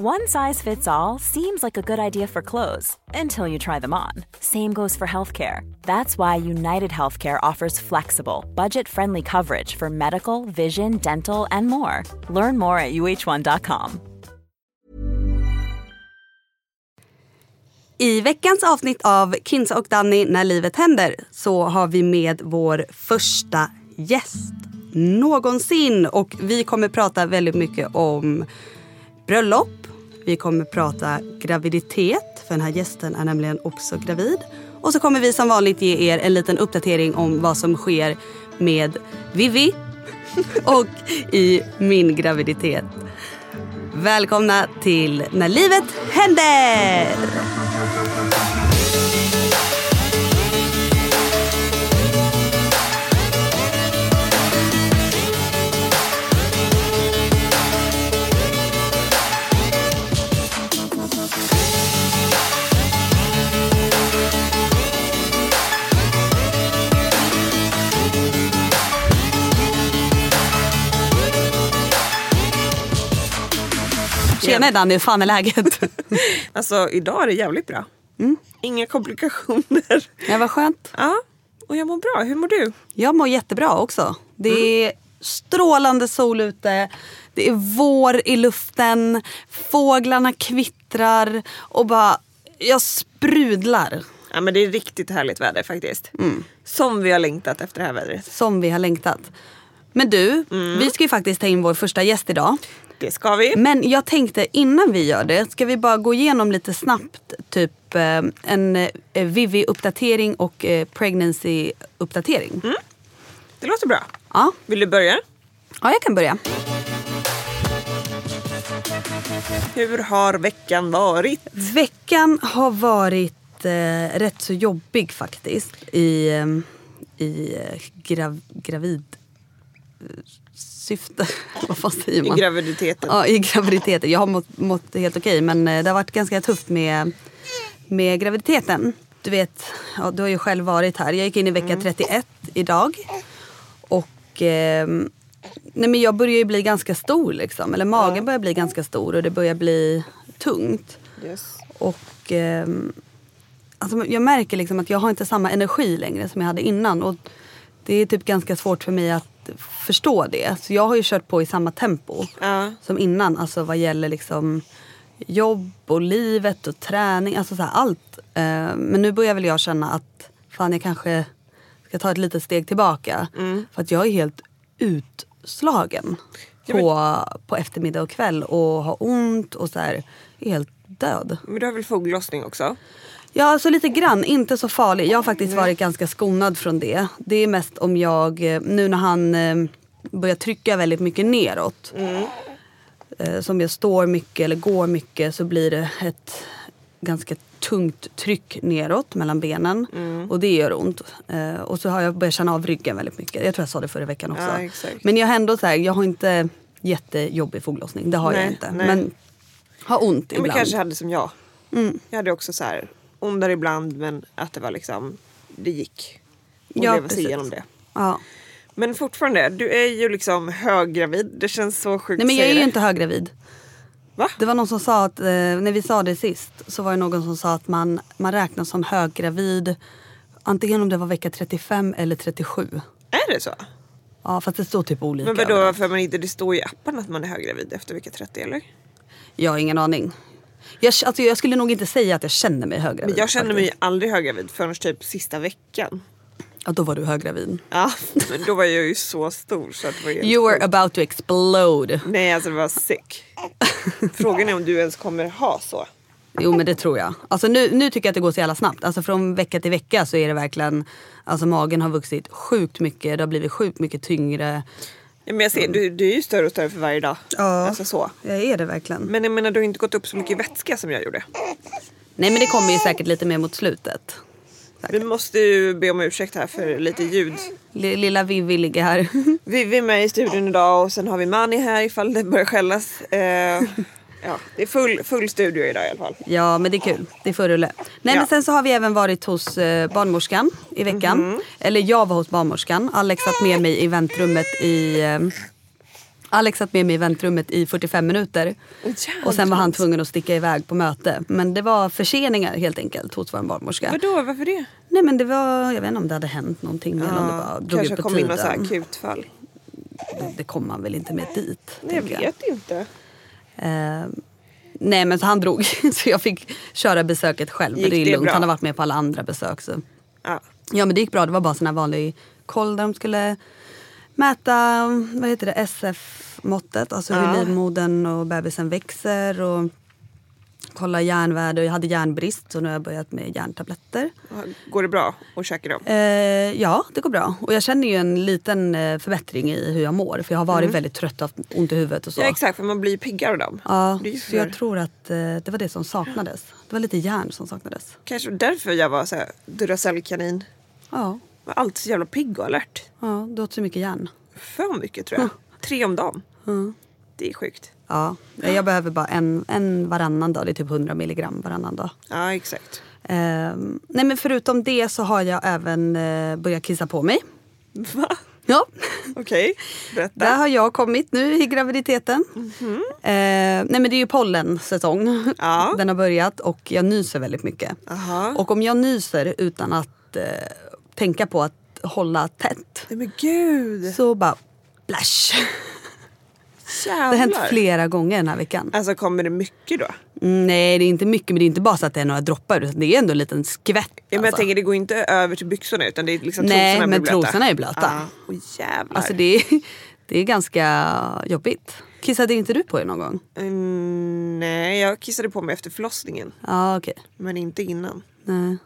One size fits all seems like a good idea for clothes until you try them on. Same goes for healthcare. That's why United Healthcare offers flexible, budget friendly coverage for medical, vision, dental, and more. Learn more at uh1.com. I veckans avsnitt av Kinsa och Danny när livet händer så har vi med vår första gäst någonsin. Och vi kommer prata väldigt mycket om bröllop. Vi kommer prata graviditet, för den här gästen är nämligen också gravid. Och så kommer vi som vanligt ge er en liten uppdatering om vad som sker med Vivi och i min graviditet. Välkomna till När livet händer! Tjena Danny, hur fan är läget? Alltså idag är det jävligt bra. Inga komplikationer. Ja, vad skönt. Ja, och jag mår bra. Hur mår du? Jag mår jättebra också. Det är strålande sol ute. Det är vår i luften. Fåglarna kvittrar och bara, jag sprudlar. Ja men det är riktigt härligt väder faktiskt. Som vi har längtat efter det här vädret. Som vi har längtat. Men du, vi ska ju faktiskt ta in vår första gäst idag. Det ska vi. Men jag tänkte innan vi gör det, ska vi bara gå igenom lite snabbt typ eh, en eh, Vivi-uppdatering och eh, pregnancy-uppdatering. Det låter bra. Ja. Vill du börja? ja, jag kan börja. Hur har veckan varit? Veckan har varit eh, rätt så jobbig faktiskt i, i grav, gravid syfte. Vad fan säger I man? graviditeten? Ja, i graviditeten. Jag har mått, mått helt okej men eh, det har varit ganska tufft med, med graviditeten. Du vet, ja, du har ju själv varit här. Jag gick in i vecka 31 idag. Och ehm, nej men jag börjar ju bli ganska stor liksom. Eller magen börjar bli ganska stor och det börjar bli tungt. Yes. Och ehm, alltså jag märker liksom att jag har inte samma energi längre som jag hade innan. Och det är typ ganska svårt för mig att förstå det. Så jag har ju kört på i samma tempo Ja. som innan. Alltså vad gäller liksom jobb och livet och träning. Alltså så här, allt. Eh, men nu börjar väl jag känna att fan jag kanske ska ta ett litet steg tillbaka. För att jag är helt utslagen på, på eftermiddag och kväll och har ont och så här, är helt död. Men du har väl foglossning också? Ja, alltså lite grann. Inte så farlig. Jag har faktiskt varit ganska skonad från det. Det är mest om jag, eh, nu när han eh, börjar trycka väldigt mycket neråt. Eh, som jag står mycket eller går mycket så blir det ett ganska tungt tryck neråt mellan benen. Och det gör ont. Och så har jag börjat känna av ryggen väldigt mycket. Jag tror jag sa det förra veckan också. Ja. Men jag har ändå så här, jag har inte jättejobbig foglossning. Det har jag Nej, inte. nej. Men har ont Ja, men ibland. kanske hade som jag. Mm. Jag hade också så här ondare ibland men att det var liksom, det gick. Och Ja, leva sig igenom det. Ja. Men fortfarande, du är ju liksom höggravid. Det känns så sjukt Nej men att jag är ju det. inte höggravid. Va? Det var någon som sa att, eh, när vi sa det sist, så var det någon som sa att man, man räknas som höggravid antingen om det var vecka 35 eller 37. Är det så? Ja fast det står typ olika. Men vadå, överallt. för man inte, det står ju i appen att man är höggravid efter vecka 30 eller? Jag har ingen aning. Jag, alltså, jag skulle nog inte säga att jag känner mig höggravid. Men jag känner mig faktiskt. aldrig höggravid förrän typ sista veckan. Ja, då var du höggravid. Ja, men då var jag ju så stor så att det var You were sjukt. about to explode. Nej alltså det var sick. Frågan är om du ens kommer ha så. Jo men det tror jag. Alltså nu, nu tycker jag att det går så jävla snabbt. Alltså från vecka till vecka så är det verkligen, alltså magen har vuxit sjukt mycket. Det har blivit sjukt mycket tyngre. Ja, men jag ser, du, du är ju större och större för varje dag. Ja. Alltså så. Jag är det verkligen. Men jag menar du har inte gått upp så mycket vätska som jag gjorde. Nej men det kommer ju säkert lite mer mot slutet. Vi måste ju be om ursäkt här för lite ljud. L- Lilla Vivi ligger här. Vivi är med i studion idag och sen har vi Mani här ifall det börjar skällas. Eh, ja, det är full, full studio idag i alla fall. Ja men det är kul, det är full rulle. Nej Ja. men sen så har vi även varit hos eh, barnmorskan i veckan. Mhm. Eller jag var hos barnmorskan. Alex satt med mig i väntrummet i eh, Alex satt med mig i väntrummet i 45 minuter. Och sen var han tvungen att sticka iväg på möte. Men det var förseningar helt enkelt hos vår barnmorska. Vadå, varför det? Nej men det var, jag vet inte om det hade hänt någonting eller om det bara drog kanske ut på kom in något tiden. akutfall. Det, det kom man väl inte med dit. Nej, jag vet inte. Eh, nej men så han drog så jag fick köra besöket själv. Gick det är lugnt, bra? han har varit med på alla andra besök. Så. Ja. Ja men det gick bra, det var bara sån här vanlig koll där de skulle mäta vad heter det, SF-måttet. Alltså hur Ja. livmodern och bebisen växer. Och kolla järnvärde. Och Jag hade järnbrist så nu har jag börjat med järntabletter. Går det bra att käka dem? Eh, ja, det går bra. Och jag känner ju en liten eh, förbättring i hur jag mår. För jag har varit väldigt trött och haft ont i huvudet och så. Mm. Ja exakt, för man blir piggare av dem. Ja, ju så jag tror att eh, det var det som saknades. Det var lite järn som saknades. Kanske därför jag var så här Duracell-kanin. Ja, Var alltid så jävla pigg och alert. ja du åt så mycket järn. För mycket tror jag. Tre om dagen. Det är sjukt. Ja, jag behöver bara en, en varannan dag. Det är typ 100 milligram varannan dag. Ja exakt. Ehm, nej men förutom det så har jag även eh, börjat kissa på mig. Va? Ja, Okej, där berätta. har jag kommit nu i graviditeten. Eh, nej men det är ju pollensäsong. Ja. Den har börjat och jag nyser väldigt mycket. Aha. Och om jag nyser utan att eh, tänka på att hålla tätt Nej men gud. så bara splash. Det Jävlar. har hänt flera gånger den här veckan. Alltså kommer det mycket då? Mm, nej det är inte mycket men det är inte bara så att det är några droppar utan det är ändå en liten skvätt. Ja, men jag alltså. tänker det går inte över till byxorna utan det är liksom Nej, trosorna men blöta. trosorna är blöta. Ja. Åh jävlar. Alltså det är, det är ganska jobbigt. Kissade inte du på dig någon gång? Mm, nej, jag kissade på mig efter förlossningen. Ja okej. Men inte innan. Nej.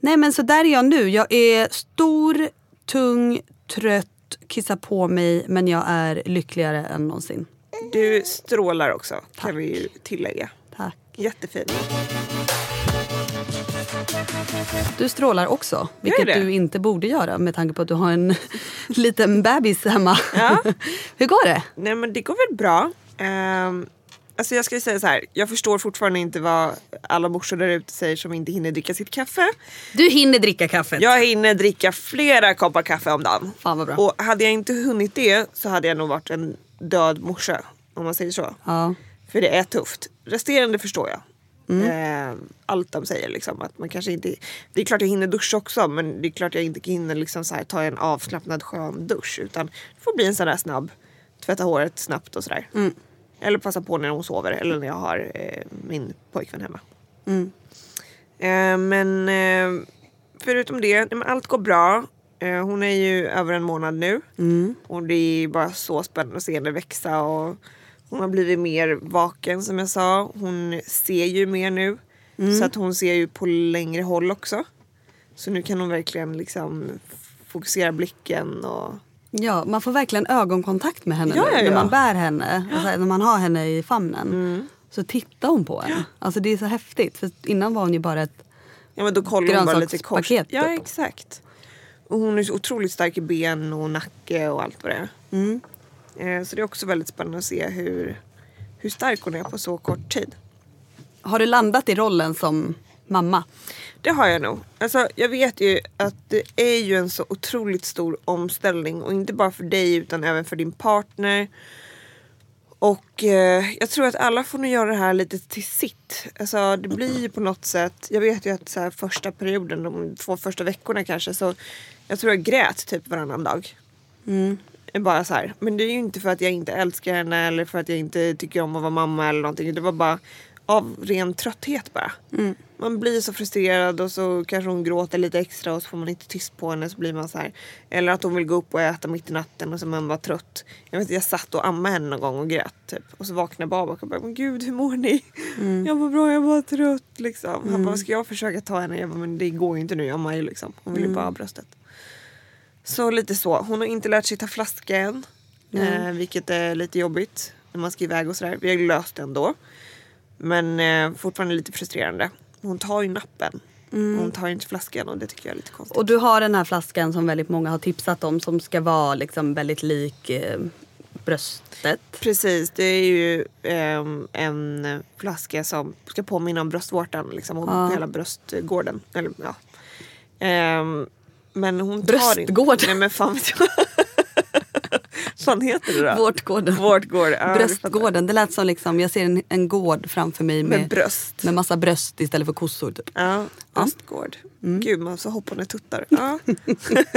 Nej men så där är jag nu. Jag är stor, tung, trött, kissar på mig men jag är lyckligare än någonsin. Du strålar också kan vi ju tillägga. Tack. Jättefin. Du strålar också, vilket du inte borde göra med tanke på att du har en liten bebis hemma. Ja. Hur går det? Nej men det går väl bra. Um, alltså jag ska säga så här. Jag förstår fortfarande inte vad alla morsor där ute säger som inte hinner dricka sitt kaffe. Du hinner dricka kaffet. Jag hinner dricka flera koppar kaffe om dagen. Fan vad bra. Och hade jag inte hunnit det så hade jag nog varit en död morsa. Om man säger så. Ja. För det är tufft. Resterande förstår jag. Mm. Eh, allt de säger liksom. Att man kanske inte, det är klart jag hinner duscha också men det är klart jag inte hinner liksom här, ta en avslappnad skön dusch. Utan det får bli en sån där snabb, tvätta håret snabbt och sådär. Mm. Eller passa på när hon sover eller när jag har eh, min pojkvän hemma. Mm. Eh, men eh, förutom det, allt går bra. Eh, hon är ju över en månad nu. Mm. Och det är bara så spännande att se henne växa. Och hon har blivit mer vaken som jag sa. Hon ser ju mer nu. Mm. Så att hon ser ju på längre håll också. Så nu kan hon verkligen liksom fokusera blicken och Ja, man får verkligen ögonkontakt med henne Ja, nu. ja, När ja. man bär henne, alltså, när man har henne i famnen. Så tittar hon på en. Alltså det är så häftigt. För innan var hon ju bara ett... Ja men då kollar hon bara lite kors. Grönsakspaket, Ja typ. exakt. Och hon är så otroligt stark i ben och nacke och allt vad det är. Mm. Eh, Så det är också väldigt spännande att se hur, hur stark hon är på så kort tid. Har du landat i rollen som mamma? Det har jag nog. Alltså, jag vet ju att det är ju en så otroligt stor omställning och inte bara för dig utan även för din partner. Och eh, jag tror att alla får nog göra det här lite till sitt. Alltså det blir ju på något sätt, jag vet ju att så här, första perioden, de två första veckorna kanske, så jag tror jag grät typ varannan dag. Bara så här. Men det är ju inte för att jag inte älskar henne eller för att jag inte tycker om att vara mamma eller någonting. Det var bara av ren trötthet bara. Man man blir så frustrerad och så kanske hon gråter lite extra och så får man inte tyst på henne så blir man så här. Eller att hon vill gå upp och äta mitt i natten och så man bara trött. Jag vet jag satt och ammade henne någon gång och grät typ. Och så vaknade Babak och bara men gud hur mår ni? Jag var bra, jag var trött liksom. Han bara ska jag försöka ta henne? Jag bara men det går ju inte nu, jag ammar ju liksom. Hon vill ju bara ha bröstet. Så lite så. Hon har inte lärt sig ta flaska än. Eh, vilket är lite jobbigt när man ska iväg och sådär. Vi har löst det ändå. Men eh, fortfarande lite frustrerande. Hon tar ju nappen. Hon tar inte flaskan och det tycker jag är lite konstigt. Och du har den här flaskan som väldigt många har tipsat om som ska vara liksom väldigt lik eh, bröstet. Precis, det är ju ehm, en flaska som ska påminna om bröstvårtan. Liksom, om hela bröstgården. Eller, ja. Ehm, men hon tar inte... Bröstgården? Nej men fan vet jag. fan heter det då? Vårtgården. Vårtgård. Ja, fattar. Bröstgården. Det lät som liksom, jag ser en, en gård framför mig med, Med bröst. med massa bröst istället för kossor. Typ. Ja, bröstgård. Gud, man så hoppande tuttar. Ja.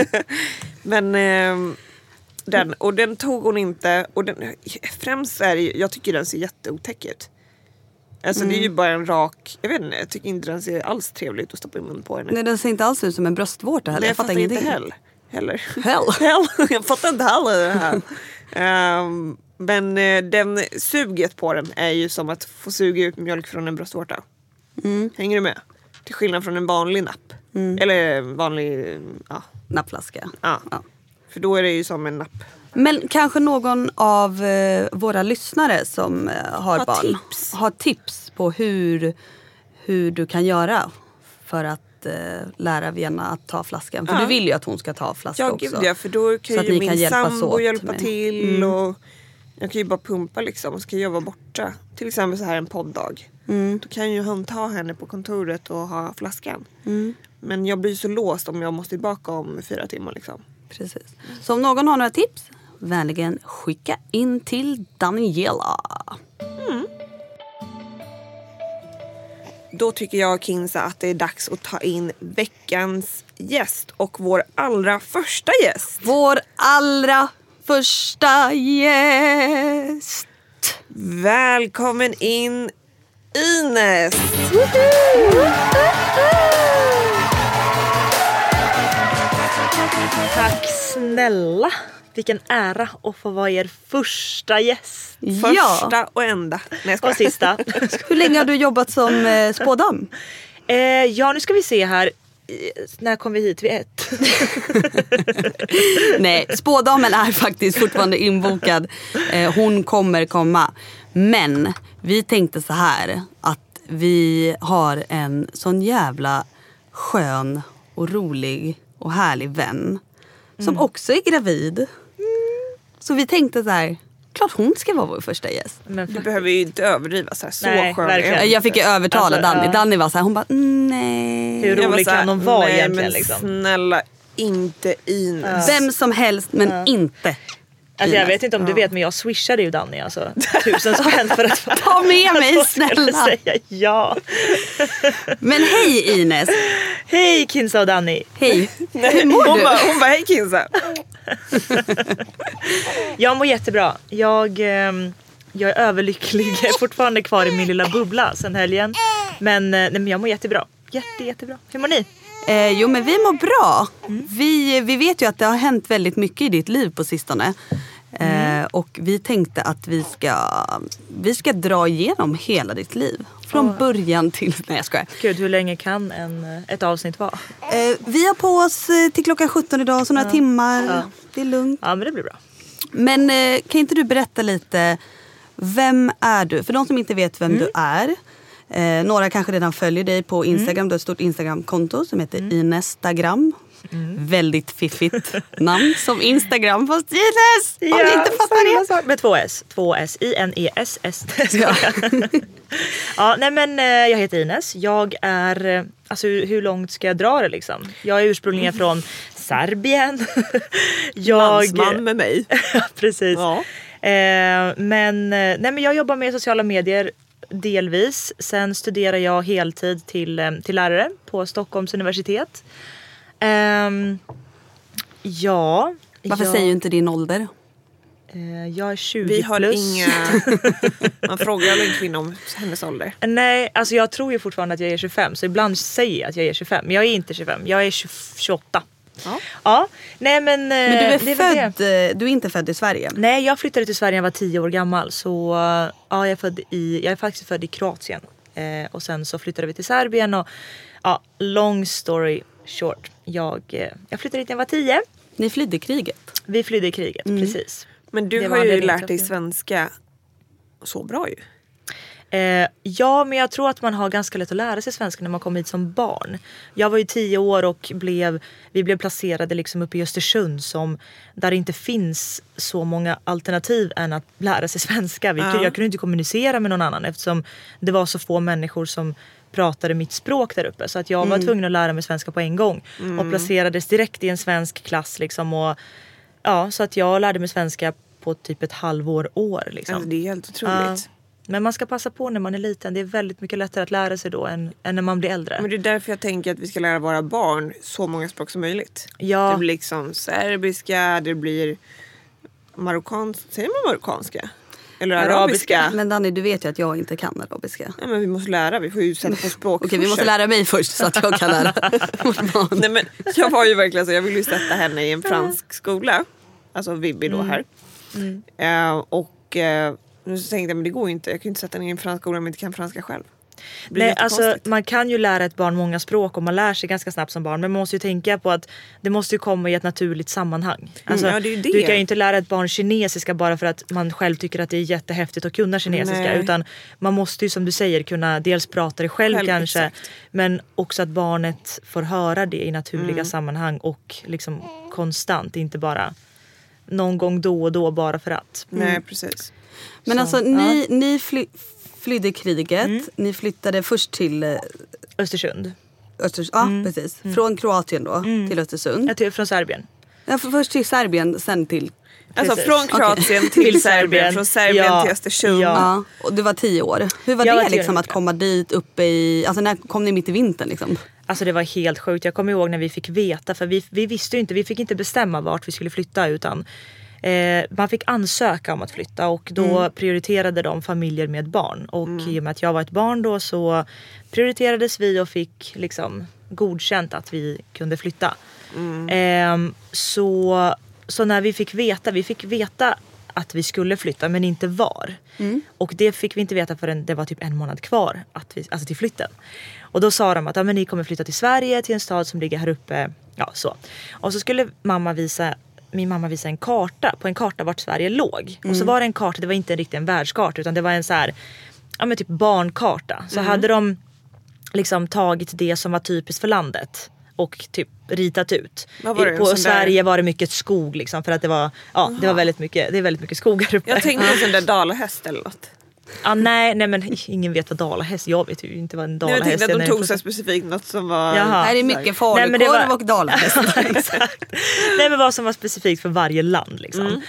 Men ehm, den, och den tog hon inte. Och den, främst är det, jag tycker den ser jätteotäck ut. Alltså det är ju bara en rak, jag vet inte, jag tycker inte den ser alls trevlig ut att stoppa i munnen på henne. Nej, den ser inte alls ut som en bröstvårta heller. Nej, jag fattar ingenting. inte heller. Heller. Hell. Hell. jag fattar inte heller det här. Ehm, men eh, den suget på den är ju som att få suga ut mjölk från en bröstvårta. Mm. Hänger du med? Till skillnad från en vanlig napp. Eller en vanlig, ja, Nappflaska. ja. Ja. För då är det ju som en napp. Men kanske någon av eh, våra lyssnare som eh, har, Har barn tips. har tips på hur, hur du kan göra för att eh, lära Vienna att ta flaskan. För Ja. du vill ju att hon ska ta flaska Ja också. gud ja, för då kan Så ju min kan hjälpas sambo åt hjälpa med- till. Och jag kan ju bara pumpa liksom och ska jag vara borta. Till exempel så här en podddag. Mm. Då kan ju han ta henne på kontoret och ha flaskan. Mm. Men jag blir så låst om jag måste tillbaka om fyra timmar liksom. Precis. Så om någon har några tips, vänligen skicka in till Daniela. Då tycker jag Kinsa att det är dags att ta in veckans gäst och vår allra första gäst. Vår allra första gäst. Välkommen in Ines! Tack snälla. Vilken ära att få vara er första gäst. Ja. Första och enda. Nej, jag. Och sista. Hur länge har du jobbat som eh, spådam? eh, ja nu ska vi se här. När kom vi hit? Vid ett? Nej, spådamen är faktiskt fortfarande inbokad. Eh, hon kommer komma. Men vi tänkte så här att vi har en sån jävla skön och rolig och härlig vän. Som också är gravid. Så vi tänkte så här, klart hon ska vara vår första gäst. Men Du behöver ju inte överdriva så här. Så Nej, skön verkligen. jag fick ju övertala Alltså, Danny. ja. Danny var så här, hon bara "Mm, nej. Hur Jag var rolig kan hon vara nej, egentligen? men Liksom? snälla inte Ines. Vem som helst men inte Alltså, jag vet inte om du vet men jag swishade ju Danny alltså, tusen spänn för att Ta med mig snälla. säga ja. Men hej Ines. Hej Kinsa och Danny. Hej. Hur mår hon, du? bara, hon bara, hej Kinsa. Jag mår jättebra. Jag, ehm, jag är överlycklig. Jag är fortfarande kvar i min lilla bubbla sen helgen. Men, eh, nej, men jag mår jättebra. Jätte, jättebra. Hur mår ni? Eh, jo men vi mår bra. Vi, vi vet ju att det har hänt väldigt mycket i ditt liv på sistone. Eh, och vi tänkte att vi ska, vi ska dra igenom hela ditt liv. Från början till... Nej jag skojar. Gud, hur länge kan en, ett avsnitt vara? Eh, vi har på oss eh, till klockan 17 idag, så några timmar. Det är lugnt. Ja, men det blir bra. Men eh, kan inte du berätta lite, vem är du? För de som inte vet vem du är. Eh, några kanske redan följer dig på Instagram. Du har ett stort Instagramkonto som heter Inestagram. Väldigt fiffigt namn som Instagram fast Ines! Om ni inte fattar det. Med två S. Två S. I-N-E-S-S. Ja. ja, nej men eh, jag heter Ines. Jag är, eh, alltså hur, långt ska jag dra det liksom? Jag är ursprungligen från Serbien. jag, Mansman med mig. Ja, precis. Ja. Eh, men, eh, nej, men jag jobbar med sociala medier delvis. Sen studerar jag heltid till, eh, till lärare på Stockholms universitet. Ehm, ja. Varför jag, säger du inte din ålder? Eh, jag är 20 Vi har plus. inga... Man frågar aldrig en kvinna om hennes ålder. Nej, alltså jag tror ju fortfarande att jag är 25 så ibland säger jag att jag är 25 men jag är inte 25, jag är 20, 28. Ja. Ja, nej men... Men du är, född, eh, du är inte född i Sverige? Nej, jag flyttade till Sverige när jag var 10 år gammal. Så eh, ja, jag, är född i, jag är faktiskt född i Kroatien. Eh, och sen så flyttade vi till Serbien och ja, long story short. Jag, eh, jag flyttade dit när jag var 10. Ni flydde kriget. Vi flydde kriget, precis. Men du Det har ju lärt dig svenska så bra ju. Eh, ja, men jag tror att man har ganska lätt att lära sig svenska när man kommer hit som barn. Jag var ju 10 år och blev, vi blev placerade liksom uppe i Östersund som, där det inte finns så många alternativ än att lära sig svenska. Vi, Ja. Jag kunde inte kommunicera med någon annan eftersom det var så få människor som pratade mitt språk där uppe. Så att jag var tvungen att lära mig svenska på en gång. Och placerades direkt i en svensk klass. Liksom, och, ja, så att jag lärde mig svenska på typ ett halvår, år. Liksom. Alltså, det är helt otroligt. Ja. Men man ska passa på när man är liten. Det är väldigt mycket lättare att lära sig då än, än när man blir äldre. Men det är därför jag tänker att vi ska lära våra barn så många språk som möjligt. Ja. Det blir liksom serbiska, det blir marockanska. Säger man marockanska? Eller arabiska? Arabiska. Men Danny, du vet ju att jag inte kan arabiska. Nej, men vi måste lära, vi får ju sätta på språkkurser. Okej, vi måste lära mig först så att jag kan lära vårt barn. Nej, men jag var ju verkligen så, jag ville ju sätta henne i en fransk skola. Alltså Mm. då här. Eh, och eh, nu tänkte jag men det går ju inte. Jag kan ju inte sätta i en fransk skola om jag inte kan franska själv. Nej, alltså, man kan ju lära ett barn många språk och man lär sig ganska snabbt som barn. Men man måste ju tänka på att det måste ju komma i ett naturligt sammanhang. Alltså, ja, det det. Du kan ju inte lära ett barn kinesiska bara för att man själv tycker att det är jättehäftigt att kunna kinesiska. Nej. Utan man måste ju som du säger kunna dels prata det själv, Själv, kanske. exakt. Men också att barnet får höra det i naturliga Mm. sammanhang och liksom konstant. Inte bara någon gång då och då bara för att. Nej precis. Men Så, alltså ni, ni fly, flydde kriget. Ni flyttade först till eh, Östersund. Östersund. Ja, precis. Från Kroatien då till Östersund. Jag till, från Serbien. Ja, för först till Serbien, sen till... Alltså Precis. från Kroatien till, Till Serbien, från Serbien Ja, till Östersund. ja. Ja, och du var tio år. Hur var Jag det var liksom att komma dit uppe i... Alltså när kom ni mitt i vintern liksom? Alltså det var helt sjukt. Jag kommer ihåg när vi fick veta, för vi, vi visste ju inte, vi fick inte bestämma vart vi skulle flytta utan eh, man fick ansöka om att flytta och då prioriterade de familjer med barn. Och i och med att jag var ett barn då så prioriterades vi och fick liksom godkänt att vi kunde flytta. Ehm, så, så när vi fick veta, vi fick veta att vi skulle flytta men inte var. Och det fick vi inte veta förrän det var typ en månad kvar att vi, alltså till flytten. Och då sa de att ja, men ni kommer flytta till Sverige till en stad som ligger här uppe. Ja, så. Och så skulle mamma visa min mamma visa en karta, på en karta vart Sverige låg. Och så var det en karta, det var inte riktigt en världskarta utan det var en så här, ja men typ barnkarta. Så hade de liksom tagit det som var typiskt för landet och typ ritat ut. På sån där- Sverige var det mycket skog liksom för att det var, ja, det var väldigt mycket, det är väldigt mycket skog här uppe. Jag tänkte en sån där dalahäst eller något. Ah, nej, nej men ingen vet vad dalahäst, jag vet ju inte vad en dalahäst jag tänkte att är. de tog så specifikt något som var... Jaha. Här är mycket Nej, men falukorv det var- och dalahäst. Nej men vad som var specifikt för varje land liksom.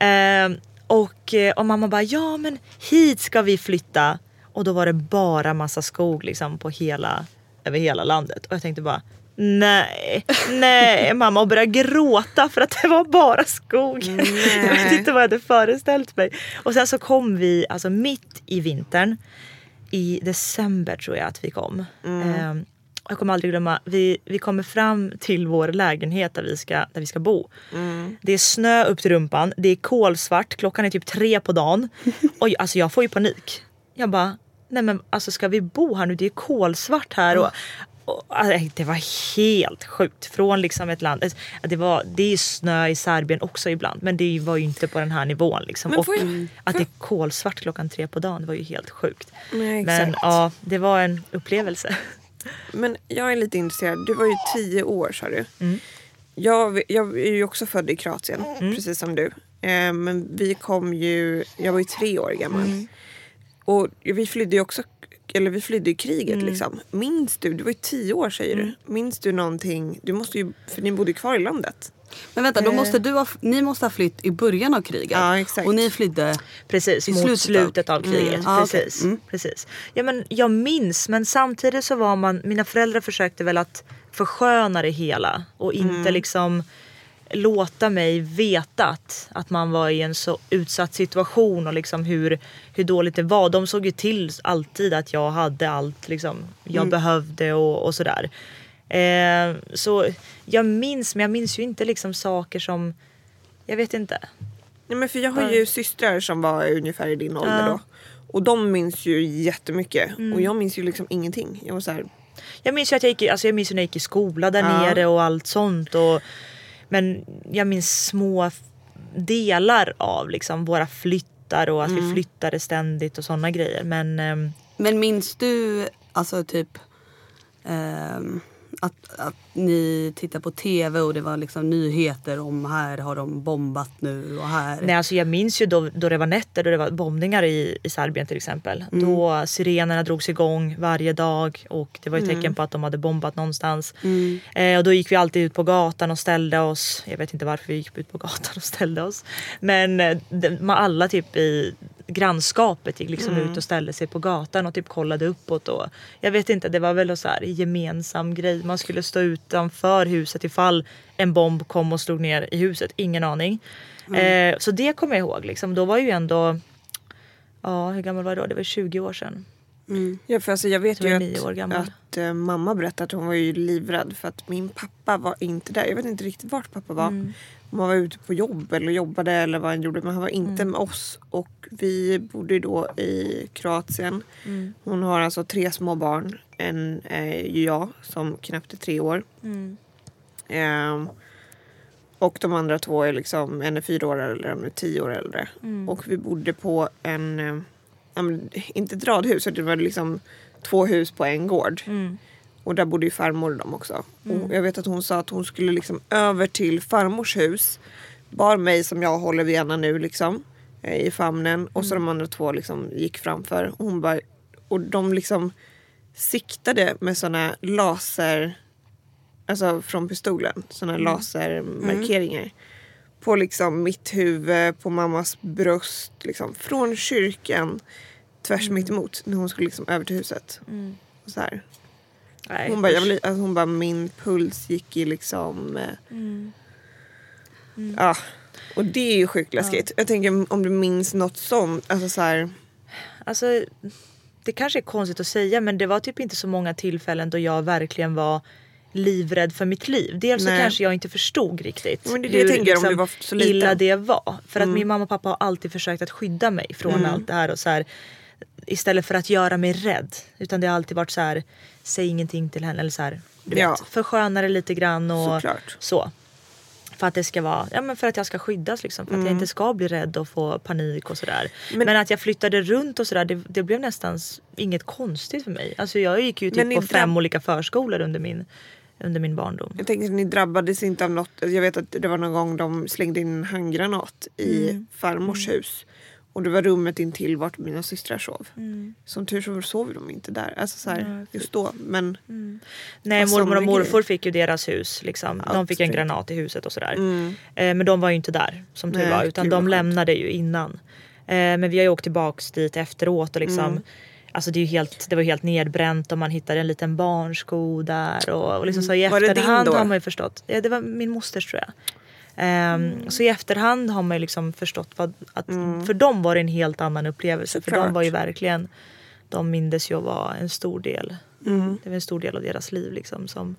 Ehm, och, eh, och mamma bara, ja men hit ska vi flytta. Och då var det bara massa skog liksom på hela, över hela landet. Och jag tänkte bara, nej, nej mamma och började gråta för att det var bara skog. Jag vet inte vad jag hade föreställt mig. Och sen så kom vi, alltså mitt i vintern, i december tror jag att vi kom. Ehm, jag kommer aldrig glömma, vi, vi kommer fram till vår lägenhet där vi ska, där vi ska bo. Det är snö upp till rumpan, det är kolsvart, klockan är typ tre på dagen. Och alltså jag får ju panik. Jag bara, nej men alltså ska vi bo här nu? Det är kolsvart här. Och, det var helt sjukt. Från liksom ett land, det, var, det är snö i Serbien också ibland men det var ju inte på den här nivån. Liksom. Men Och jag- att det är kolsvart klockan tre på dagen, det var ju helt sjukt. Nej, Men ja, det var en upplevelse. Men jag är lite intresserad. Du var ju tio år sa du. Mm. Jag, jag är ju också född i Kroatien, precis som du. Eh, men vi kom ju, jag var ju tre år gammal. Mm. Och vi flydde ju också, eller vi flydde ju kriget Mm. liksom. Minns du, du var ju tio år säger du. Minns du någonting, du måste ju, för ni bodde kvar i landet. Men vänta, då måste du ha, ni måste ha flytt i början av kriget. Ja, exakt. Och ni flydde... Precis, I mot slutet slutet, av- av kriget. Mm. Ah, precis, Mm. precis. Ja, men jag minns, men samtidigt så var man, mina föräldrar försökte väl att försköna det hela och inte liksom låta mig veta att, att man var i en så utsatt situation och liksom hur, hur dåligt det var. De såg ju till alltid att jag hade allt liksom, jag behövde och, och sådär. Eh, så jag minns, men jag minns ju inte liksom saker som, jag vet inte. Nej, men för jag har ju systrar som var ungefär i din ålder Ja. då. Och de minns ju jättemycket. Och jag minns ju liksom ingenting. Jag var så här, Jag minns ju att jag gick, alltså jag minns ju när jag gick i skola där Ja. nere och allt sånt. Och, men jag minns små delar av liksom våra flyttar och att vi flyttade ständigt och sådana grejer. Men ehm, Men minns du alltså typ ehm, att, att ni tittar på tv och det var liksom nyheter om här har de bombat nu och här. nej, alltså jag minns ju då, då det var nätter, då det var bombningar i, i Serbien till exempel. Då sirenerna drogs igång varje dag och det var ju tecken på att de hade bombat någonstans. Eh, och då gick vi alltid ut på gatan och ställde oss. Jag vet inte varför vi gick ut på gatan och ställde oss. Men eh, man, alla typ i grannskapet gick liksom ut och ställde sig på gatan och typ kollade uppåt. Och, jag vet inte, det var väl så här gemensam grej. Man skulle stå utanför huset ifall en bomb kom och slog ner i huset. Ingen aning. Eh, så det kommer jag ihåg. Liksom. Då var ju ändå, ja hur gammal var jag då? Det var 20 år sedan. Ja, för alltså jag vet jag ju att, att eh, mamma berättade att hon var ju livrädd för att min pappa var inte där. Jag vet inte riktigt vart pappa var. Mm. Om han var ute på jobb eller jobbade eller vad han gjorde. Men han var inte Mm. med oss. Och vi bodde då i Kroatien. Mm. Hon har alltså tre små barn. En är ju jag som knappt är tre år. Mm. Ehm, och de andra två är liksom, en är fyra år äldre, en är tio år äldre. Mm. Och vi bodde på en, eh, inte ett radhus, det var liksom två hus på en gård. Mm. Och där bodde ju farmor och dem också. Och jag vet att hon sa att hon skulle liksom över till farmors hus. Bar mig som jag håller vid ena nu liksom. eh, I famnen. Och så de andra två liksom gick framför. Och, hon bara, och de liksom siktade med såna laser. Alltså från pistolen. Såna lasermarkeringar. På liksom mitt huvud, på mammas bröst. Liksom. Från kyrkan tvärs mitt emot. När hon skulle liksom över till huset. Och så här. Nej, Hon bara, jag alltså hon bara, min puls gick i liksom... eh, Mm. Ja. Och det är ju sjukt läskigt. Jag tänker om du minns något sånt. Alltså så här, Alltså, det kanske är konstigt att säga men det var typ inte så många tillfällen då jag verkligen var livrädd för mitt liv. Dels så Nej. kanske jag inte förstod riktigt Ja, men det det jag tänker, om du var så liten. illa det var. För att min mamma och pappa har alltid försökt att skydda mig från allt det här. Och så här istället för att göra mig rädd. Utan det har alltid varit så här, säg ingenting till henne. Eller så här, du Ja. vet, försköna det lite grann. Och Såklart. så. För att det ska vara, ja men för att jag ska skyddas liksom. För att jag inte ska bli rädd och få panik och sådär. Men- Men, att jag flyttade runt och sådär det, det blev nästan inget konstigt för mig. Alltså jag gick ju typ på fem olika förskolor under min, under min barndom. jag tänker att ni drabbades inte av något. Jag vet att det var någon gång de slängde in en handgranat i Mm. farmors hus. Och det var rummet intill vart mina systrar sov. Mm. Som tur så sov de inte där. Alltså så här, just då. Men Nej Vad mormor och grej. fick ju deras hus. Liksom. Ja, De fick en granat i huset och sådär. Mm. Eh, men de var ju inte där som tur Nej, var. Utan de lämnade ju innan. Eh, men vi har ju åkt tillbaks dit efteråt och liksom Mm. Alltså det, är helt, det var helt nedbränt och man hittade en liten barnsko där. Och, och liksom så i Mm. Var efterhand har man ju förstått. Ja, det var min mosters tror jag. Mm. Så i efterhand har man ju liksom förstått vad, att för dem var det en helt annan upplevelse. För Såklart. de var ju verkligen, de mindes ju att vara en stor del. Mm. Det var en stor del av deras liv liksom som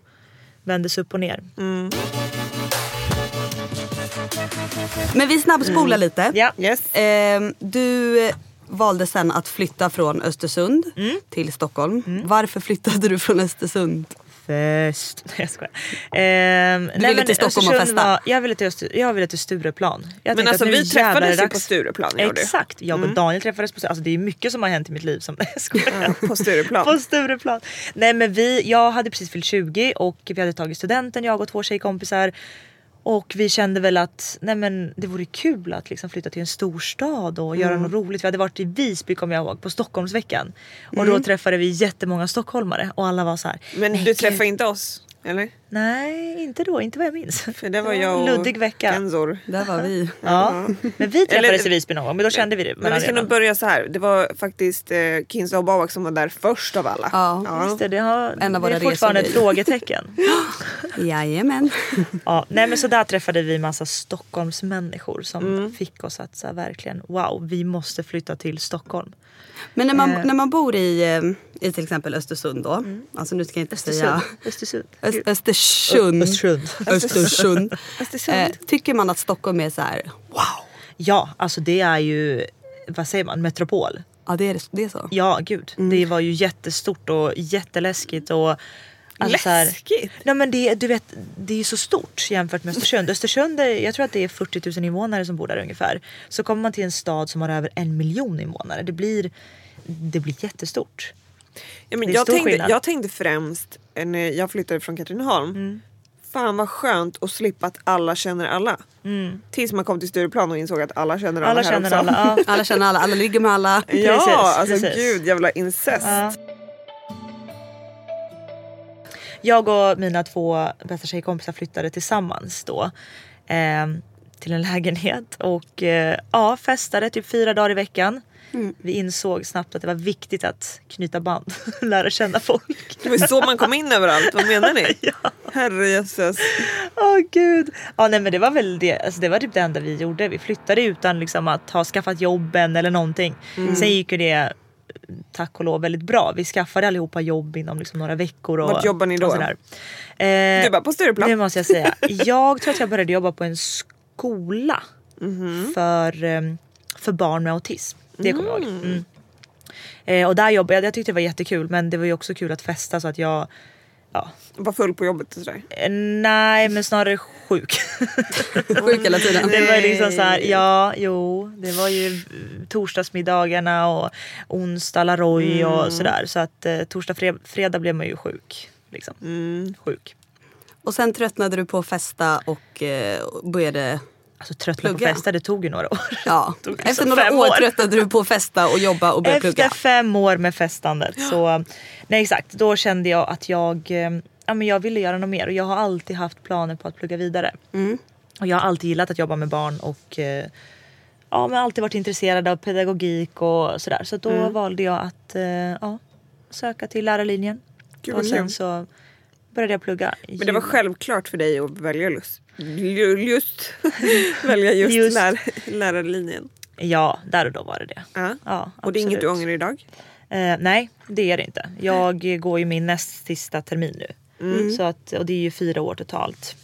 vändes upp och ner. Mm. Men vi snabbspolar lite. Ja. yes. Ehm, du valde sen att flytta från Östersund Mm. till Stockholm. Varför flyttade du från Östersund? Fest. Nej, jag skojar. Ehm, Du ville till Stockholm och festa? Var, jag, ville till jag ville till Stureplan. Jag Men alltså vi träffades ju på. Stureplan. Exakt, jag och Daniel träffades på Alltså det är mycket som har hänt i mitt liv som... Nej, jag skojar. Ja, på Stureplan. På Stureplan. Nej men vi, jag hade precis fyllt 20 och vi hade tagit studenten jag och två tjejkompisar. Och vi kände väl att nej men, det vore kul att liksom flytta till en storstad och göra något roligt. Vi hade varit i Visby kommer jag ihåg på Stockholmsveckan. Och då träffade vi jättemånga stockholmare och alla var så här. Men "Nej, du gud." träffade inte oss? Eller? Nej, inte då. Inte vad jag minns. För det var jag och Luddig vecka. Genzor. Där var vi. Ja. Men vi träffades i Visby någon gång, men då kände vi det. Men vi ska nog börja så här. Det var faktiskt eh, Kinsa och Babak som var där först av alla. Ja. Just det, det, har, En av det är fortfarande ett frågetecken. Jajamän. Ja, nej men så där träffade vi massa Stockholmsmänniskor som Mm. fick oss att så här, verkligen wow, vi måste flytta till Stockholm. Men när man, Eh. när man bor i, eh, i till exempel Östersund då. Alltså nu ska jag inte säga Östersund. Öst, Östersund. Östersund. Östersund. Östersund. Eh, tycker man att Stockholm är så här, wow. Ja, alltså det är ju, vad säger man, metropol. Ja det är, det är så. Ja, gud. Mm. Det var ju jättestort och jätteläskigt. Och, alltså, Läskigt? Nej, men det, du vet, det är ju så stort jämfört med Östersund. Östersund, är, jag tror att det är 40 000 invånare som bor där ungefär. Så kommer man till en stad som har över en miljon invånare. Det blir, det blir jättestort. Ja, men jag, tänkte, skillnad. jag tänkte främst när jag flyttade från Katrineholm. Mm. Fan vad skönt att slippa att alla känner alla. Tills man kom till Stureplan och insåg att alla känner alla, Alla här känner också. alla. Ja. Alla känner alla, alla ligger med alla. Ja, Precis, alltså precis. gud jävla incest. Ja. Jag och mina två bästa tjejkompisar flyttade tillsammans då eh, till en lägenhet och eh, ja, festade typ fyra dagar i veckan. Vi insåg snabbt att det var viktigt att knyta band, lära känna folk. Det var så man kom in överallt, vad menar ni? Herrejösses. Åh gud. Ja nej men det var väl det, alltså, det var typ det enda vi gjorde. Vi flyttade utan liksom att ha skaffat jobben eller någonting. Sen gick ju det tack och lov väldigt bra. Vi skaffade allihopa jobb inom liksom några veckor. Och, Vart jobbar ni då? sådär. Eh, Du bara på Stureplan? Nu måste jag säga. Jag tror att jag började jobba på en skola Mhm. för, eh, för barn med autism. Det kommer jag ihåg. Mm. Eh, och där jobbade jag, jag tyckte det var jättekul men det var ju också kul att festa så att jag ja, Var full på jobbet och sådär. eh, nej men snarare sjuk. Sjuk hela tiden. Det var liksom så här, ja, jo, det var ju torsdagsmiddagarna och onsdag Laroy och sådär. Så att eh, torsdag, fred, fredag blev man ju sjuk. Liksom. Sjuk. Och sen tröttnade du på att festa och eh, började Alltså tröttna på Plugga. festa, det tog ju några år. Ja, Tog efter liksom några år år. tröttnade du på att festa och jobba och börja Efter plugga. fem år med festandet så, nej exakt, då kände jag att jag, eh, ja, men jag ville göra något mer och jag har alltid haft planer på att plugga vidare. Mm. Och jag har alltid gillat att jobba med barn och eh, ja, men alltid varit intresserad av pedagogik och sådär. Så då Mm. valde jag att eh, ja, söka till lärarlinjen. Gud, och sen så började jag plugga. Men det var självklart för dig att välja ju- just, välja just, Just. Lär, lärarlinjen. Ja, där och då var det det. Ja. Ja, Och det är inget du ångrar idag? Eh, nej, det är det inte. Jag går ju min näst sista termin nu. Mm. Så att, och det är ju fyra år totalt.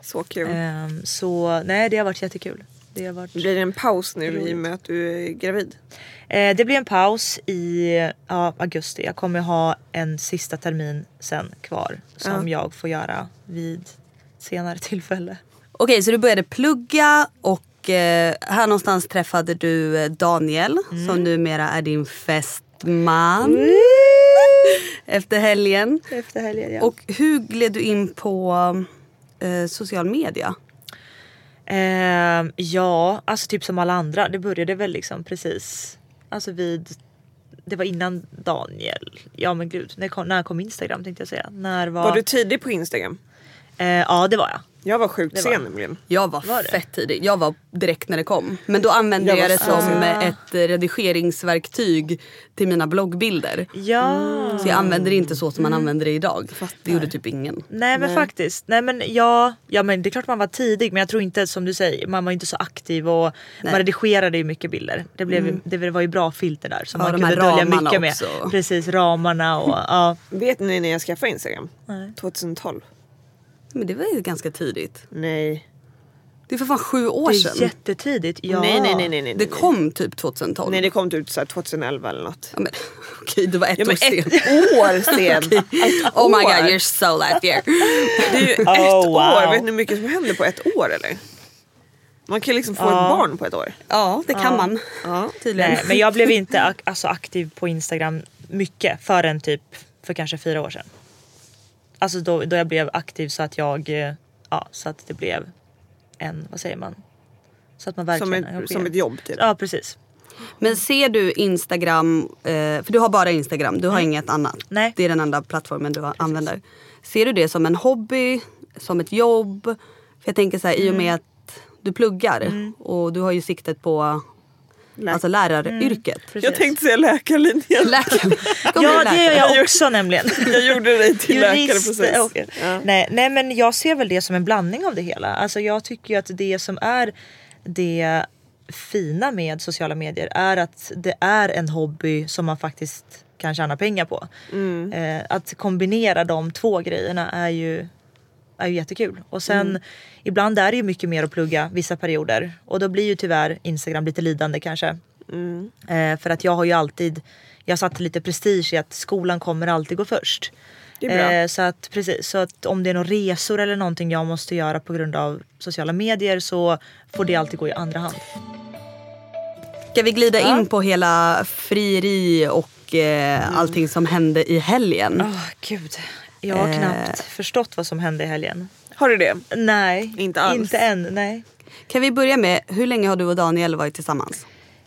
Så kul. Ehm, så nej, det har varit jättekul. Det, har varit, Blir det en paus nu i Roligt. och med att du är gravid? eh, det blir en paus i ja, augusti. Jag kommer ha en sista termin sen kvar som jag får göra vid senare tillfälle. Okej, så du började plugga och eh, här någonstans träffade du eh, Daniel Mm. som numera är din fästman. Efter helgen. Efter helgen ja. Och hur gled du in på eh, social media? Ehm, ja, alltså typ som alla andra. Det började väl liksom precis alltså vid det var innan Daniel. Ja men gud, när kom, när kom Instagram tänkte jag säga. När var... Var du tidig på Instagram? Eh, ja det var jag. Jag var sjukt sen nämligen. Jag var, Var fett tidig. Jag var direkt när det kom. Men då använde Jag jag, det som sen. ett redigeringsverktyg till mina bloggbilder. Ja. Så jag använde det inte så som man använder det idag. Det gjorde typ ingen. Nej men faktiskt. Nej men ja, ja men det är klart man var tidig men jag tror inte som du säger, man var inte så aktiv och man redigerade ju mycket bilder. Det, blev, det var ju bra filter där som Ja, man de här kunde dölja mycket med. också. Precis, ramarna och ja. Vet ni när jag skaffade Instagram? Nej. 2012. Men det var ju ganska tidigt. Nej. Det är för fan sju år Det sedan. är jättetidigt. Ja. Nej, nej, nej, nej, nej. Det kom typ 2012. Nej det kom ut så här 2011 eller något. Ja, men, okej, det var ett Ja, år sen. ett år sen! Ett Oh my god, you're so life year. Det är ju ett Oh, wow. år. Vet ni hur mycket som händer på ett år eller? Man kan liksom få ett barn på ett år. Ja, det kan man. Ja. Tydligen. Nej, men jag blev inte ak- alltså, aktiv på Instagram mycket förrän typ för kanske fyra år sedan. Alltså då, då jag blev aktiv så att jag, eh, ja så att det blev en, vad säger man? Så att man Som, verkligen ett, engagerar. som ett jobb typ. Ja precis. Men ser du Instagram, eh, för du har bara Instagram, du har inget annat. Nej. Det är den enda plattformen du använder. Ser du det som en hobby, som ett jobb? För jag tänker så här, i och med att du pluggar och du har ju siktet på Lä- alltså läraryrket. Jag tänkte säga läkarlinjen. Läkare. Kommer Ja det läkare. gör jag också nämligen. Jag gjorde dig till läkare Jurist, precis. okej. Ja. nej, nej men jag ser väl det som en blandning av det hela. Alltså jag tycker ju att det som är det fina med sociala medier är att det är en hobby som man faktiskt kan tjäna pengar på. Mm. Eh, att kombinera de två grejerna är ju, är ju jättekul. Och sen Mm. ibland är det ju mycket mer att plugga vissa perioder och då blir ju tyvärr Instagram lite lidande kanske. Mm. Eh, för att jag har ju alltid, jag satte lite prestige i att skolan kommer alltid gå först. Eh, så att precis, så att om det är några resor eller någonting jag måste göra på grund av sociala medier så får det alltid gå i andra hand. Ska vi glida Ja. in på hela frieri och eh, allting som hände i helgen? Åh gud, jag har Eh. knappt förstått vad som hände i helgen. Har du det? Nej, Inte alls. Inte än, nej. Kan vi börja med, hur länge har du och Daniel varit tillsammans?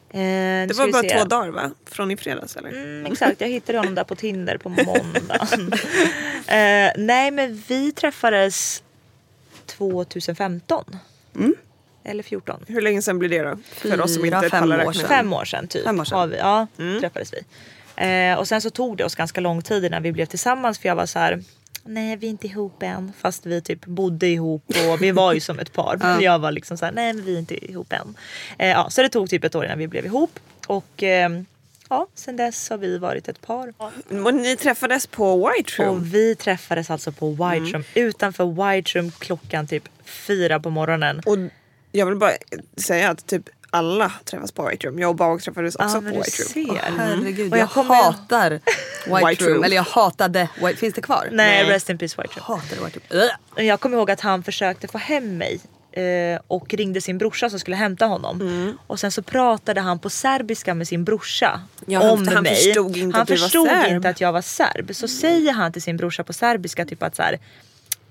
Eh, Det var bara se. två dagar va? Från i fredags eller? Mm, exakt, jag hittade honom där på Tinder på måndagen. eh, nej men vi träffades 2015. Mm. Eller 14. Hur länge sedan blir det då? För oss som Fyra, inte fem pallar år sedan. Fem år sedan typ. Fem år sedan. Har vi, ja, Mm. träffades vi. Eh, och sen så tog det oss ganska lång tid innan vi blev tillsammans för jag var så här. Nej vi är inte ihop än. Fast vi typ bodde ihop och vi var ju som ett par. Men jag var liksom så här, nej men vi är inte ihop än. Eh, ja, så det tog typ ett år innan vi blev ihop. Och eh, ja, sen dess har vi varit ett par. Och ni träffades på White Room? Och vi träffades alltså på White Mm. Room. Utanför White Room klockan typ fyra på morgonen. Och jag vill bara säga att typ alla träffas på White Room. Jag och Bauer träffades också Ja på White Room. ser. Herregud, Och jag, jag hatar White, White Room. Room. Eller jag hatade White Finns det kvar? Nej, Nej. rest in peace White Room. Hatade White Room. Ugh. Jag kommer ihåg att han försökte få hem mig eh, och ringde sin brorsa som skulle hämta honom. Mm. Och sen så pratade han på serbiska med sin brorsa Ja, han- om han mig. förstod inte han att förstod inte att jag var serb. Så säger han till sin brorsa på serbiska typ att så här,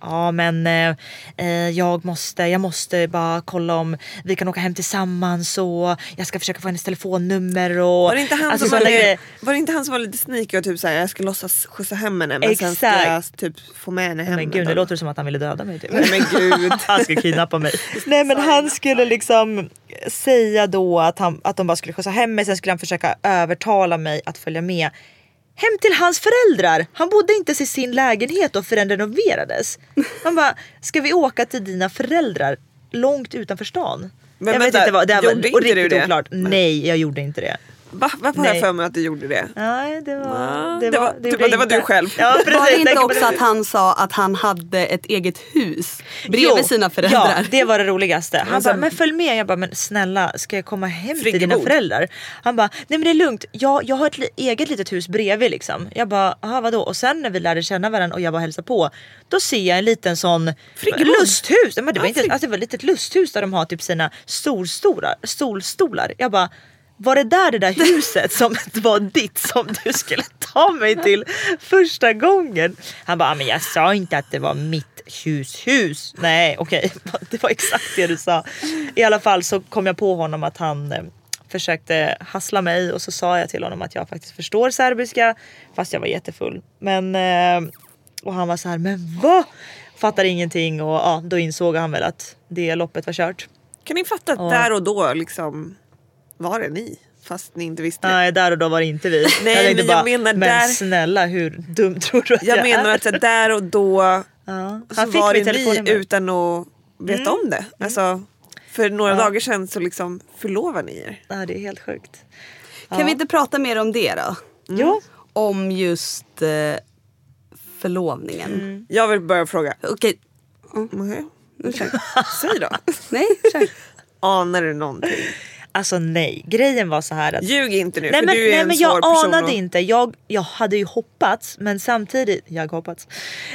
Ja men eh, eh, jag, måste, jag måste bara kolla om vi kan åka hem tillsammans och jag ska försöka få hennes telefonnummer och Var det, inte han alltså som var, lite, var inte han som var lite sneaky och typ såhär jag ska låtsas skjutsa hem henne men sen ska jag Exakt. typ få med henne hem. Men gud nu låter det som att han ville döda mig typ. Men gud. Han skulle kidnappa mig. Nej men han skulle liksom säga då att, han, att de bara skulle skjutsa hem mig. Sen skulle han försöka övertala mig att följa med hem till hans föräldrar. Han bodde inte ens i sin lägenhet och förrän renoverades. Han bara, ska vi åka till dina föräldrar långt utanför stan? Men jag vänta, vet inte vad, det här var gjorde inte du det? oklart. Nej jag gjorde inte det. Va? Varför har jag för mig att du gjorde det? Nej det var... Ja, det, det var, var- det, det gjorde var- jag det var inte. du själv. Ja, precis, Var det inte också att han sa att han hade ett eget hus bredvid Jo, sina föräldrar? Ja, det var det roligaste. Han Alltså- bara, men följ med. Jag bara, men snälla ska jag komma hem till dina Friggebod. föräldrar? Han bara, nej men det är lugnt. Jag, jag har ett eget litet hus bredvid liksom. Jag bara, vadå? Och sen när vi lärde känna varandra och jag var hälsa på. Då ser jag en liten sån Friggebod. lusthus. Men det var inte, alltså, det var ett litet lusthus där de har typ sina solstolar. solstolar. Jag bara, var det där det där huset som var ditt som du skulle ta mig till första gången? Han bara, "Ah, men jag sa inte att det var mitt hus hus. Nej okej, det var exakt det du sa. I alla fall så kom jag på honom att han eh, försökte hassla mig och så sa jag till honom att jag faktiskt förstår serbiska fast jag var jättefull. Men, eh, och han var så här, men vad? Fattar ingenting och ja, då insåg han väl att det loppet var kört. Kan ni fatta att Ja. där och då liksom var det ni? Fast ni inte visste det. Nej där och då var det inte vi. Nej, tänkte men jag menar men där- snälla hur dum tror du att jag, Jag menar är? att så där och då ja. så var det ni utan att veta om det. Alltså, för några Ja. dagar sedan så liksom förlovade ni er. Ja, det är helt sjukt. Kan vi inte prata mer om det då? Jo. Om just eh, förlovningen. Mm. Jag vill börja fråga. Okej, Nej. nu kör. Säg då. Nej, kör. Anar du någonting? Alltså nej, grejen var så här att Ljug inte nu Nej för men, du är nej, en men svår jag person. anade att- inte. Jag, jag hade ju hoppats men samtidigt, jag hoppats.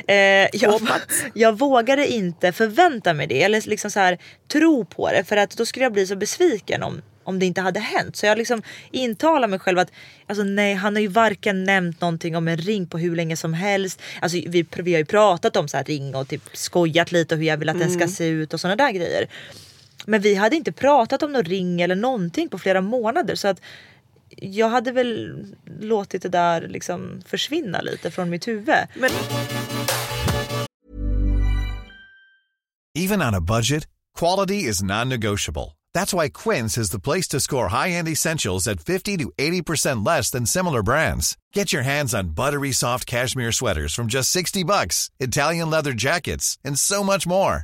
Eh, jag, Hoppats. jag vågade inte förvänta mig det eller liksom så här tro på det för att då skulle jag bli så besviken om, om det inte hade hänt. Så jag liksom intalar mig själv att alltså nej, han har ju varken nämnt någonting om en ring på hur länge som helst. Alltså vi, vi har ju pratat om så här ring och typ skojat lite och hur jag vill att den Mm. ska se ut och såna där grejer. Men vi hade inte pratat om någon ring eller någonting på flera månader så att jag hade väl låtit det där liksom försvinna lite från mitt huvud. Men Even on a budget, quality is non-negotiable. That's why Quince is the place to score high-end essentials at 50 to 80% less than similar brands. Get your hands on buttery soft cashmere sweaters from just 60 bucks, Italian leather jackets, and so much more.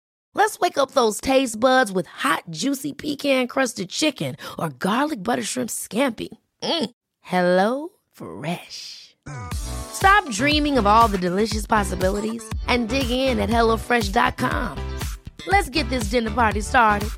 Let's wake up those taste buds with hot, juicy pecan-crusted chicken or garlic butter shrimp scampi. Mm. Hello Fresh. Stop dreaming of all the delicious possibilities and dig in at HelloFresh.com. Let's get this dinner party started.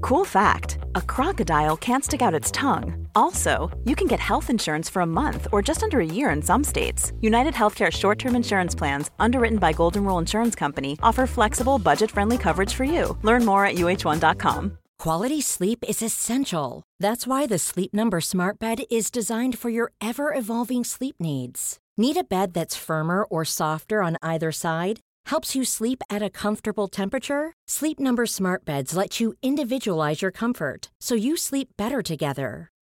Cool fact a crocodile can't stick out its tongue. Also, you can get health insurance for a month or just under a year in some states. United Healthcare short term insurance plans, underwritten by Golden Rule Insurance Company, offer flexible, budget friendly coverage for you. Learn more at uh1.com. Quality sleep is essential. That's why the Sleep Number Smart Bed is designed for your ever evolving sleep needs. Need a bed that's firmer or softer on either side? Helps you sleep at a comfortable temperature? Sleep Number Smart Beds let you individualize your comfort so you sleep better together.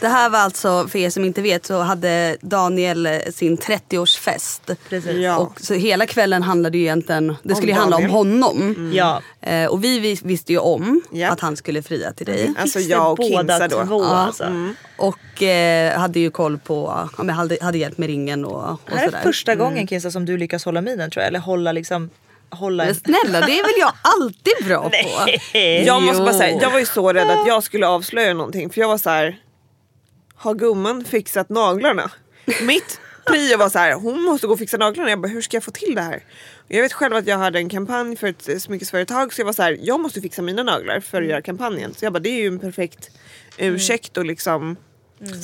Det här var alltså, för er som inte vet, så hade Daniel eh, sin 30-årsfest. Precis. Ja. Och så hela kvällen handlade ju egentligen, det skulle ju handla om honom. Ja. Eh, och vi vis- visste ju om Ja. att han skulle fria till dig. Alltså jag och Båda Kinsa då. två Ja. alltså. Och eh, hade ju koll på, ja, men hade, hade hjälp med ringen och, och Det här är sådär. första gången Kinsa som du lyckas hålla minen tror jag. Eller hålla liksom... Hålla Men en... snälla det är väl jag alltid bra på. Jag måste bara säga, jag var ju så rädd att jag skulle avslöja någonting för jag var så här. Har gumman fixat naglarna? Mitt prio var så här, hon måste gå och fixa naglarna. Jag bara, hur ska jag få till det här? Jag vet själv att jag hade en kampanj för ett smyckesföretag så jag var så här, jag måste fixa mina naglar för att göra kampanjen. Så jag bara, det är ju en perfekt ursäkt att liksom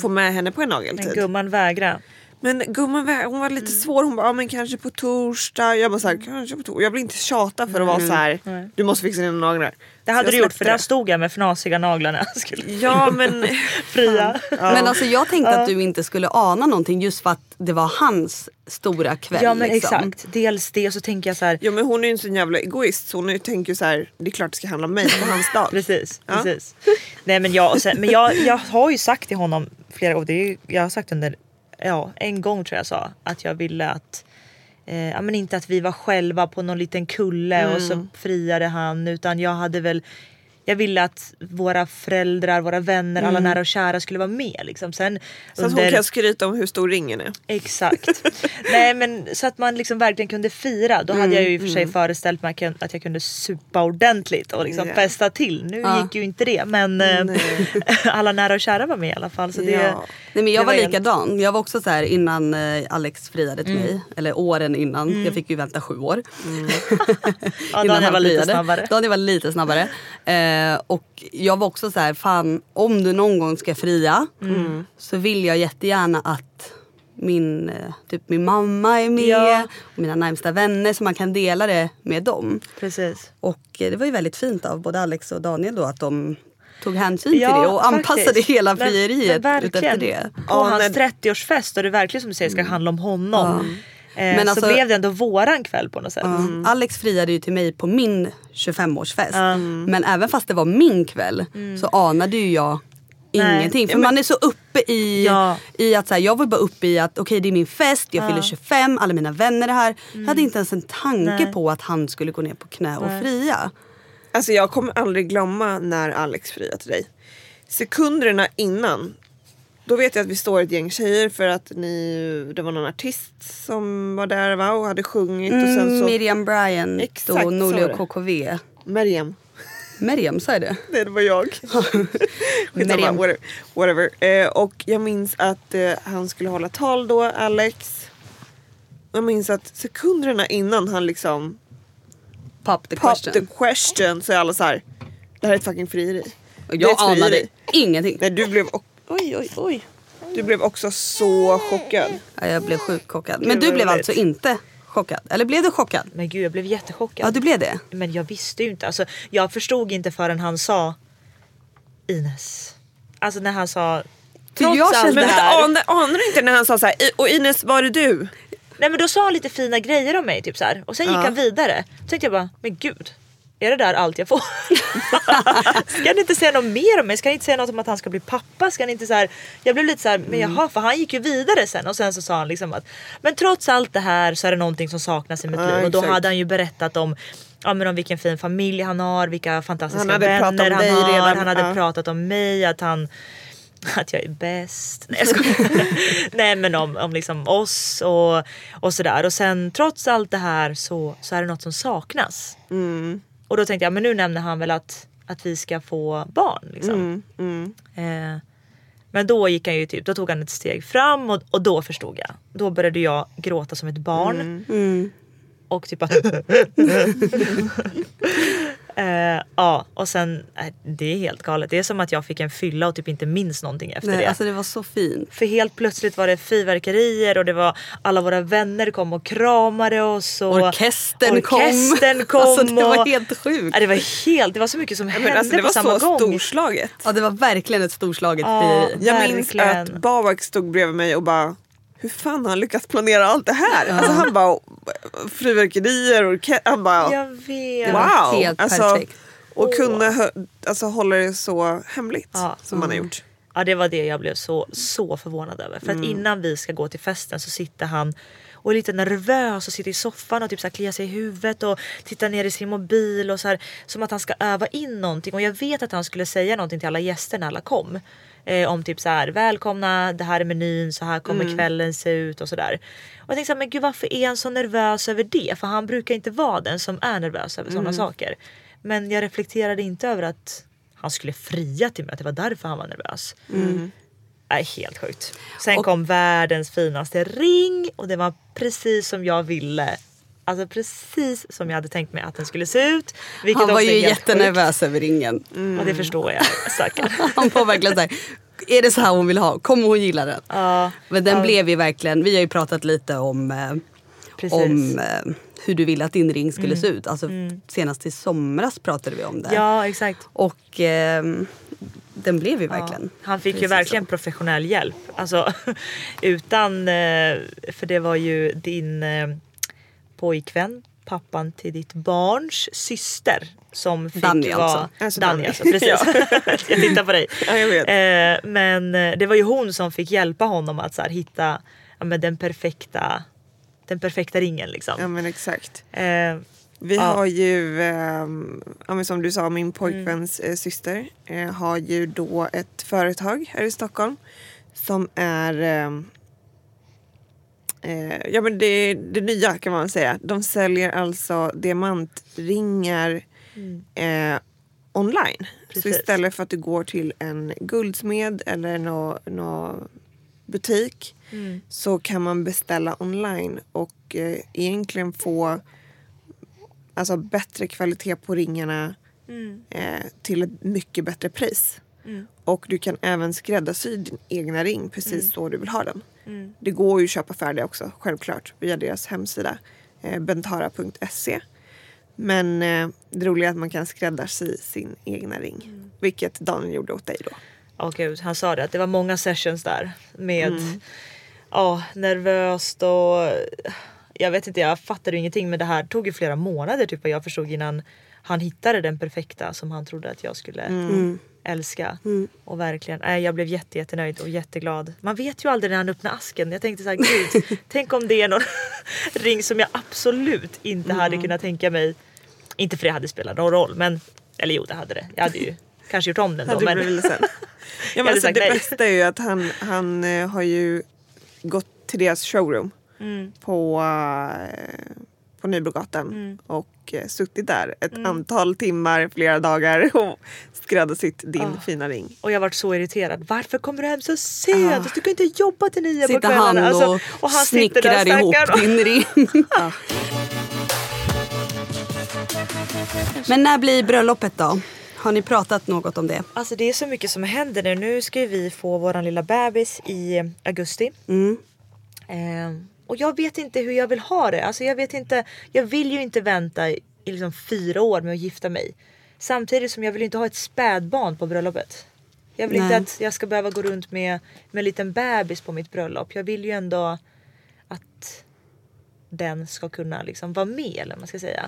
få med henne på en Men nageltid. gumman vägra. Men gumman hon var lite svår. Hon bara, ja, men kanske på torsdag. Jag bara så här, kanske på torsdag. Jag vill inte tjata för att vara så här. du måste fixa dina naglar. Det hade jag du gjort för där stod jag med fnasiga naglar när jag skulle Ja men fria. Men alltså jag tänkte att du inte skulle ana någonting just för att det var hans stora kväll. Ja men liksom. exakt. Dels det och så tänker jag så här. Jo men hon är ju en sån jävla egoist så hon är- tänker ju så här, det är klart det ska handla om mig på hans dag. Precis, Ja. precis. Nej men jag, och sen, men jag, jag har ju sagt till honom flera gånger, jag har sagt under, ja en gång tror jag sa att jag ville att Eh, ja, men inte att vi var själva på någon liten kulle och Mm. så friade han utan jag hade väl jag ville att våra föräldrar, våra vänner, alla nära och kära skulle vara med. Liksom. Sen Mm. Så att hon kan skryta om hur stor ringen är. Exakt. Nej men så att man liksom verkligen kunde fira. Då hade jag ju i och för Mm, sig föreställt mig att jag- kunde supa ordentligt och liksom Ja. festa till. Nu Ja. gick ju inte det men eh, alla nära och kära var med i alla fall. Så det, Ja. Nej, men jag var en- likadan. Jag var också så här innan eh, Alex friade till mig. Eller åren innan. Jag fick ju vänta sju år. Ja, innan Daniel var lite snabbare. Daniel var lite snabbare. Eh, och jag var också så här, fan om du någon gång ska fria Mm. så vill jag jättegärna att min, eh, typ min mamma är med Ja. och mina närmsta vänner så man kan dela det med dem. Precis. Och eh, det var ju väldigt fint av både Alex och Daniel då att de tog hänsyn till Ja, det och anpassade faktiskt. hela frieriet utefter verkligen. det. På Ja, hans när- 30-årsfest och det verkligen som du säger ska handla om honom. Eh, Men alltså- så blev det ändå våran kväll på något sätt. Ja. Alex friade ju till mig på min 25-årsfest. Mm. Men även fast det var min kväll så anade ju jag Nej. ingenting. För Ja, men- man är så uppe i, Ja. i att så här, jag var bara uppe i att okej det är min fest, jag fyller 25, alla mina vänner är här. Jag hade inte ens en tanke Mm. Nej. på att han skulle gå ner på knä och fria. Alltså jag kommer aldrig glömma när Alex friade till dig. Sekunderna innan. Då vet jag att vi står ett gäng tjejer för att ni, det var någon artist som var där va, och hade sjungit. och sen Mm, så, Miriam Bryant Exakt, och Norli och. KKV. Miriam. Miriam, sa jag det? Nej det var jag. Miriam. whatever. whatever. Eh, och jag minns att eh, han skulle hålla tal då, Alex. Jag minns att sekunderna innan han liksom Pop the pop question. the question så är alla så här. Det här är ett fucking frieri. Jag anade ingenting. Nej du blev oj oj oj. Du blev också så chockad. Ja, jag blev sjukt chockad. Men du blev alltså inte chockad? Eller blev du chockad? Men gud jag blev jättechockad. Ja, du blev det. Men jag visste ju inte. Alltså, jag förstod inte förrän han sa Ines. Alltså när han sa Trots jag allt kände- det Men här. vänta, anar, anar du inte när han sa så här, "I- och Ines var det du? Nej men då sa han lite fina grejer om mig typ så här. och sen gick Ja. han vidare. Då tänkte jag bara, men gud. Är det där allt jag får? ska han inte säga något mer om mig? Ska han inte säga något om att han ska bli pappa? Ska han inte så här... Jag blev lite så här, men jaha för han gick ju vidare sen och sen så sa han liksom att men trots allt det här så är det någonting som saknas i mitt liv och då hade han ju berättat om Ja, men om vilken fin familj han har, vilka fantastiska Han vänner han har. redan, Han hade ja. pratat om mig, att han att jag är bäst. Nej, jag skojar. Nej men om, om liksom oss och, och sådär. Och sen trots allt det här så, så är det något som saknas. Mm. Och då tänkte jag men nu nämner han väl att, att vi ska få barn. Liksom. Mm, Eh, men då gick han ju typ, då tog han ett steg fram och, och då förstod jag. Då började jag gråta som ett barn. Mm. Och typ bara eh, Ja och sen, eh, det är helt galet. Det är som att jag fick en fylla och typ inte minns någonting efter Nej, det. alltså det var så fint. För helt plötsligt var det fyrverkerier och det var alla våra vänner kom och kramade oss. Och Orkestern kom. orkestern kom. Alltså, det var och, helt sjukt. Ja, det var helt, det var så mycket som hände alltså, det på var samma så gång. storslaget. Ja, det var verkligen ett storslaget Ja. frieri. Jag minns att Babak stod bredvid mig och bara hur fan har han lyckats planera allt det här? Alltså han bara fyrverkerier och han bara Jag vet. Det var wow. helt alltså, perfekt. och kunna hö- alltså, hålla det så hemligt Ja. som man har gjort. Ja det var det jag blev så, så förvånad över. För att innan vi ska gå till festen så sitter han och är lite nervös och sitter i soffan och typ så här kliar sig i huvudet och tittar ner i sin mobil och så här, som att han ska öva in någonting. Och jag vet att han skulle säga någonting till alla gäster när alla kom. Eh, om typ så här välkomna, det här är menyn, så här kommer kvällen se ut och sådär. Och jag tänkte så här, men gud varför är han så nervös över det? För han brukar inte vara den som är nervös över sådana saker. Men jag reflekterade inte över att han skulle fria till mig, att det var därför han var nervös. Nej, helt sjukt. Sen Och- kom världens finaste ring och det var precis som jag ville. Alltså precis som jag hade tänkt mig att den skulle se ut. Han var ju jättenervös över ringen. sjukt. Och det förstår jag. Stackarn. Han var verkligen såhär, är det så här hon vill ha? Kommer hon gilla den? Ja, Men den ja, blev ju verkligen, vi har ju pratat lite om, eh, precis. Mm. om eh, hur du ville att din ring skulle se ut. Alltså senast i somras pratade vi om det. Ja exakt. Och ehm, den blev ju verkligen. Ja, han fick ju verkligen så. professionell hjälp. Alltså utan, eh, för det var ju din eh, pojkvän, pappan till ditt barns syster som fick Danny vara... alltså. Alltså Danny Danny. alltså, precis. jag tittar på dig. Ja, jag vet. Eh, men eh, det var ju hon som fick hjälpa honom att så här, hitta ja, men den perfekta den perfekta ringen liksom. Ja men exakt. Eh, Vi Ja. har ju, ehm, ja, som du sa, min pojkväns eh, syster eh, har ju då ett företag här i Stockholm som är ehm, eh, Ja men det, det nya kan man säga. De säljer alltså diamantringar eh, online. Så Precis. istället för att du går till en guldsmed eller nå nå butik så kan man beställa online och eh, egentligen få alltså, bättre kvalitet på ringarna eh, till ett mycket bättre pris. Och du kan även skräddarsy din egna ring precis så du vill ha den. Det går ju att köpa färdiga också, självklart, via deras hemsida eh, bentara.se. Men eh, det roliga är att man kan skräddarsy sin egna ring. Vilket Daniel gjorde åt dig då. Åh gud, han sa det att det var många sessions där med ja, nervöst och jag vet inte, jag fattade ju ingenting men det här tog ju flera månader typ vad jag förstod innan han hittade den perfekta som han trodde att jag skulle älska. Och verkligen, nej, jag blev jätte, jättenöjd och jätteglad. Man vet ju aldrig när han öppnar asken. Jag tänkte så här, gud, tänk om det är någon ring som jag absolut inte hade kunnat tänka mig. Inte för det hade spelat någon roll men, eller jo det hade det. Jag hade ju kanske gjort om den då. Men? Ja, men alltså, det nej. bästa är ju att han, han eh, har ju gått till deras showroom Mm. på, eh, på Nybrogatan och eh, suttit där ett Mm. antal timmar, flera dagar och skräddarsytt din Ah. fina ring. Och jag varit så irriterad. Varför kommer du hem så sent? Du kan inte jobba till nio på Sitter kvällarna. han och, Alltså, han sitter där snickrar ihop stackaren. din ring. Men när blir bröllopet då? Har ni pratat något om det? Alltså det är så mycket som händer nu. Nu ska vi få våran lilla bebis i augusti. Mm. Eh, och jag vet inte hur jag vill ha det. Alltså jag vet inte. Jag vill ju inte vänta i liksom fyra år med att gifta mig. Samtidigt som jag vill inte ha ett spädbarn på bröllopet. Jag vill inte Nej. att jag ska behöva gå runt med, med en liten bebis på mitt bröllop. Jag vill ju ändå att den ska kunna liksom vara med eller vad man ska säga.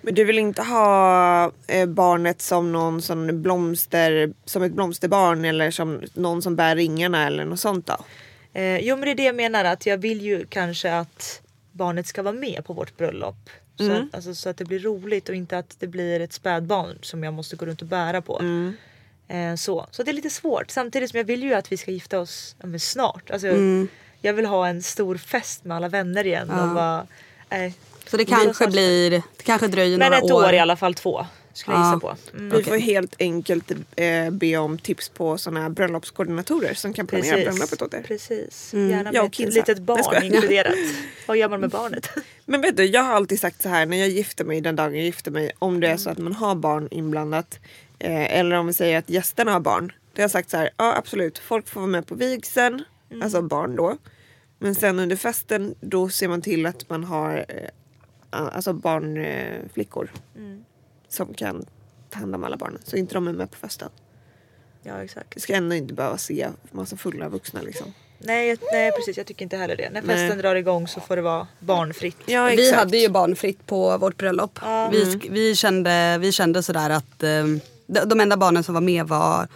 Men du vill inte ha eh, barnet som någon som blomster, som ett blomsterbarn eller som någon som bär ringarna eller något sånt då? Eh, jo men det är det jag menar att jag vill ju kanske att barnet ska vara med på vårt bröllop. Så, att, alltså, så att det blir roligt och inte att det blir ett spädbarn som jag måste gå runt och bära på. Eh, så. så det är lite svårt samtidigt som jag vill ju att vi ska gifta oss ja, men snart. Alltså, Jag vill ha en stor fest med alla vänner igen. Och bara, eh, Så det kanske blir, det kanske dröjer Men några ett år i alla fall två skulle jag Ja. gissa på. Mm. Vi får helt enkelt eh, be om tips på såna här bröllopskoordinatorer som kan planera bröllopet åt er. Precis. Gärna med ett litet barn inkluderat. Vad gör man med barnet? Men vet du, jag har alltid sagt så här när jag gifter mig, den dagen jag gifter mig, om det är så att man har barn inblandat eh, eller om vi säger att gästerna har barn. Då har jag sagt så här, ja absolut, folk får vara med på vigseln, alltså barn då. Men sen under festen då ser man till att man har eh, alltså barnflickor eh, flickor som kan ta hand om alla barnen så inte de är med på festen. Ja exakt. Vi ska ändå inte behöva se massa fulla vuxna liksom. Nej, jag- nej precis, jag tycker inte heller det. När festen Nej. drar igång så får det vara barnfritt. Ja Vi hade ju barnfritt på vårt bröllop. Vi, Mm. sk- vi, kände, vi kände sådär att eh, de, de enda barnen som var med var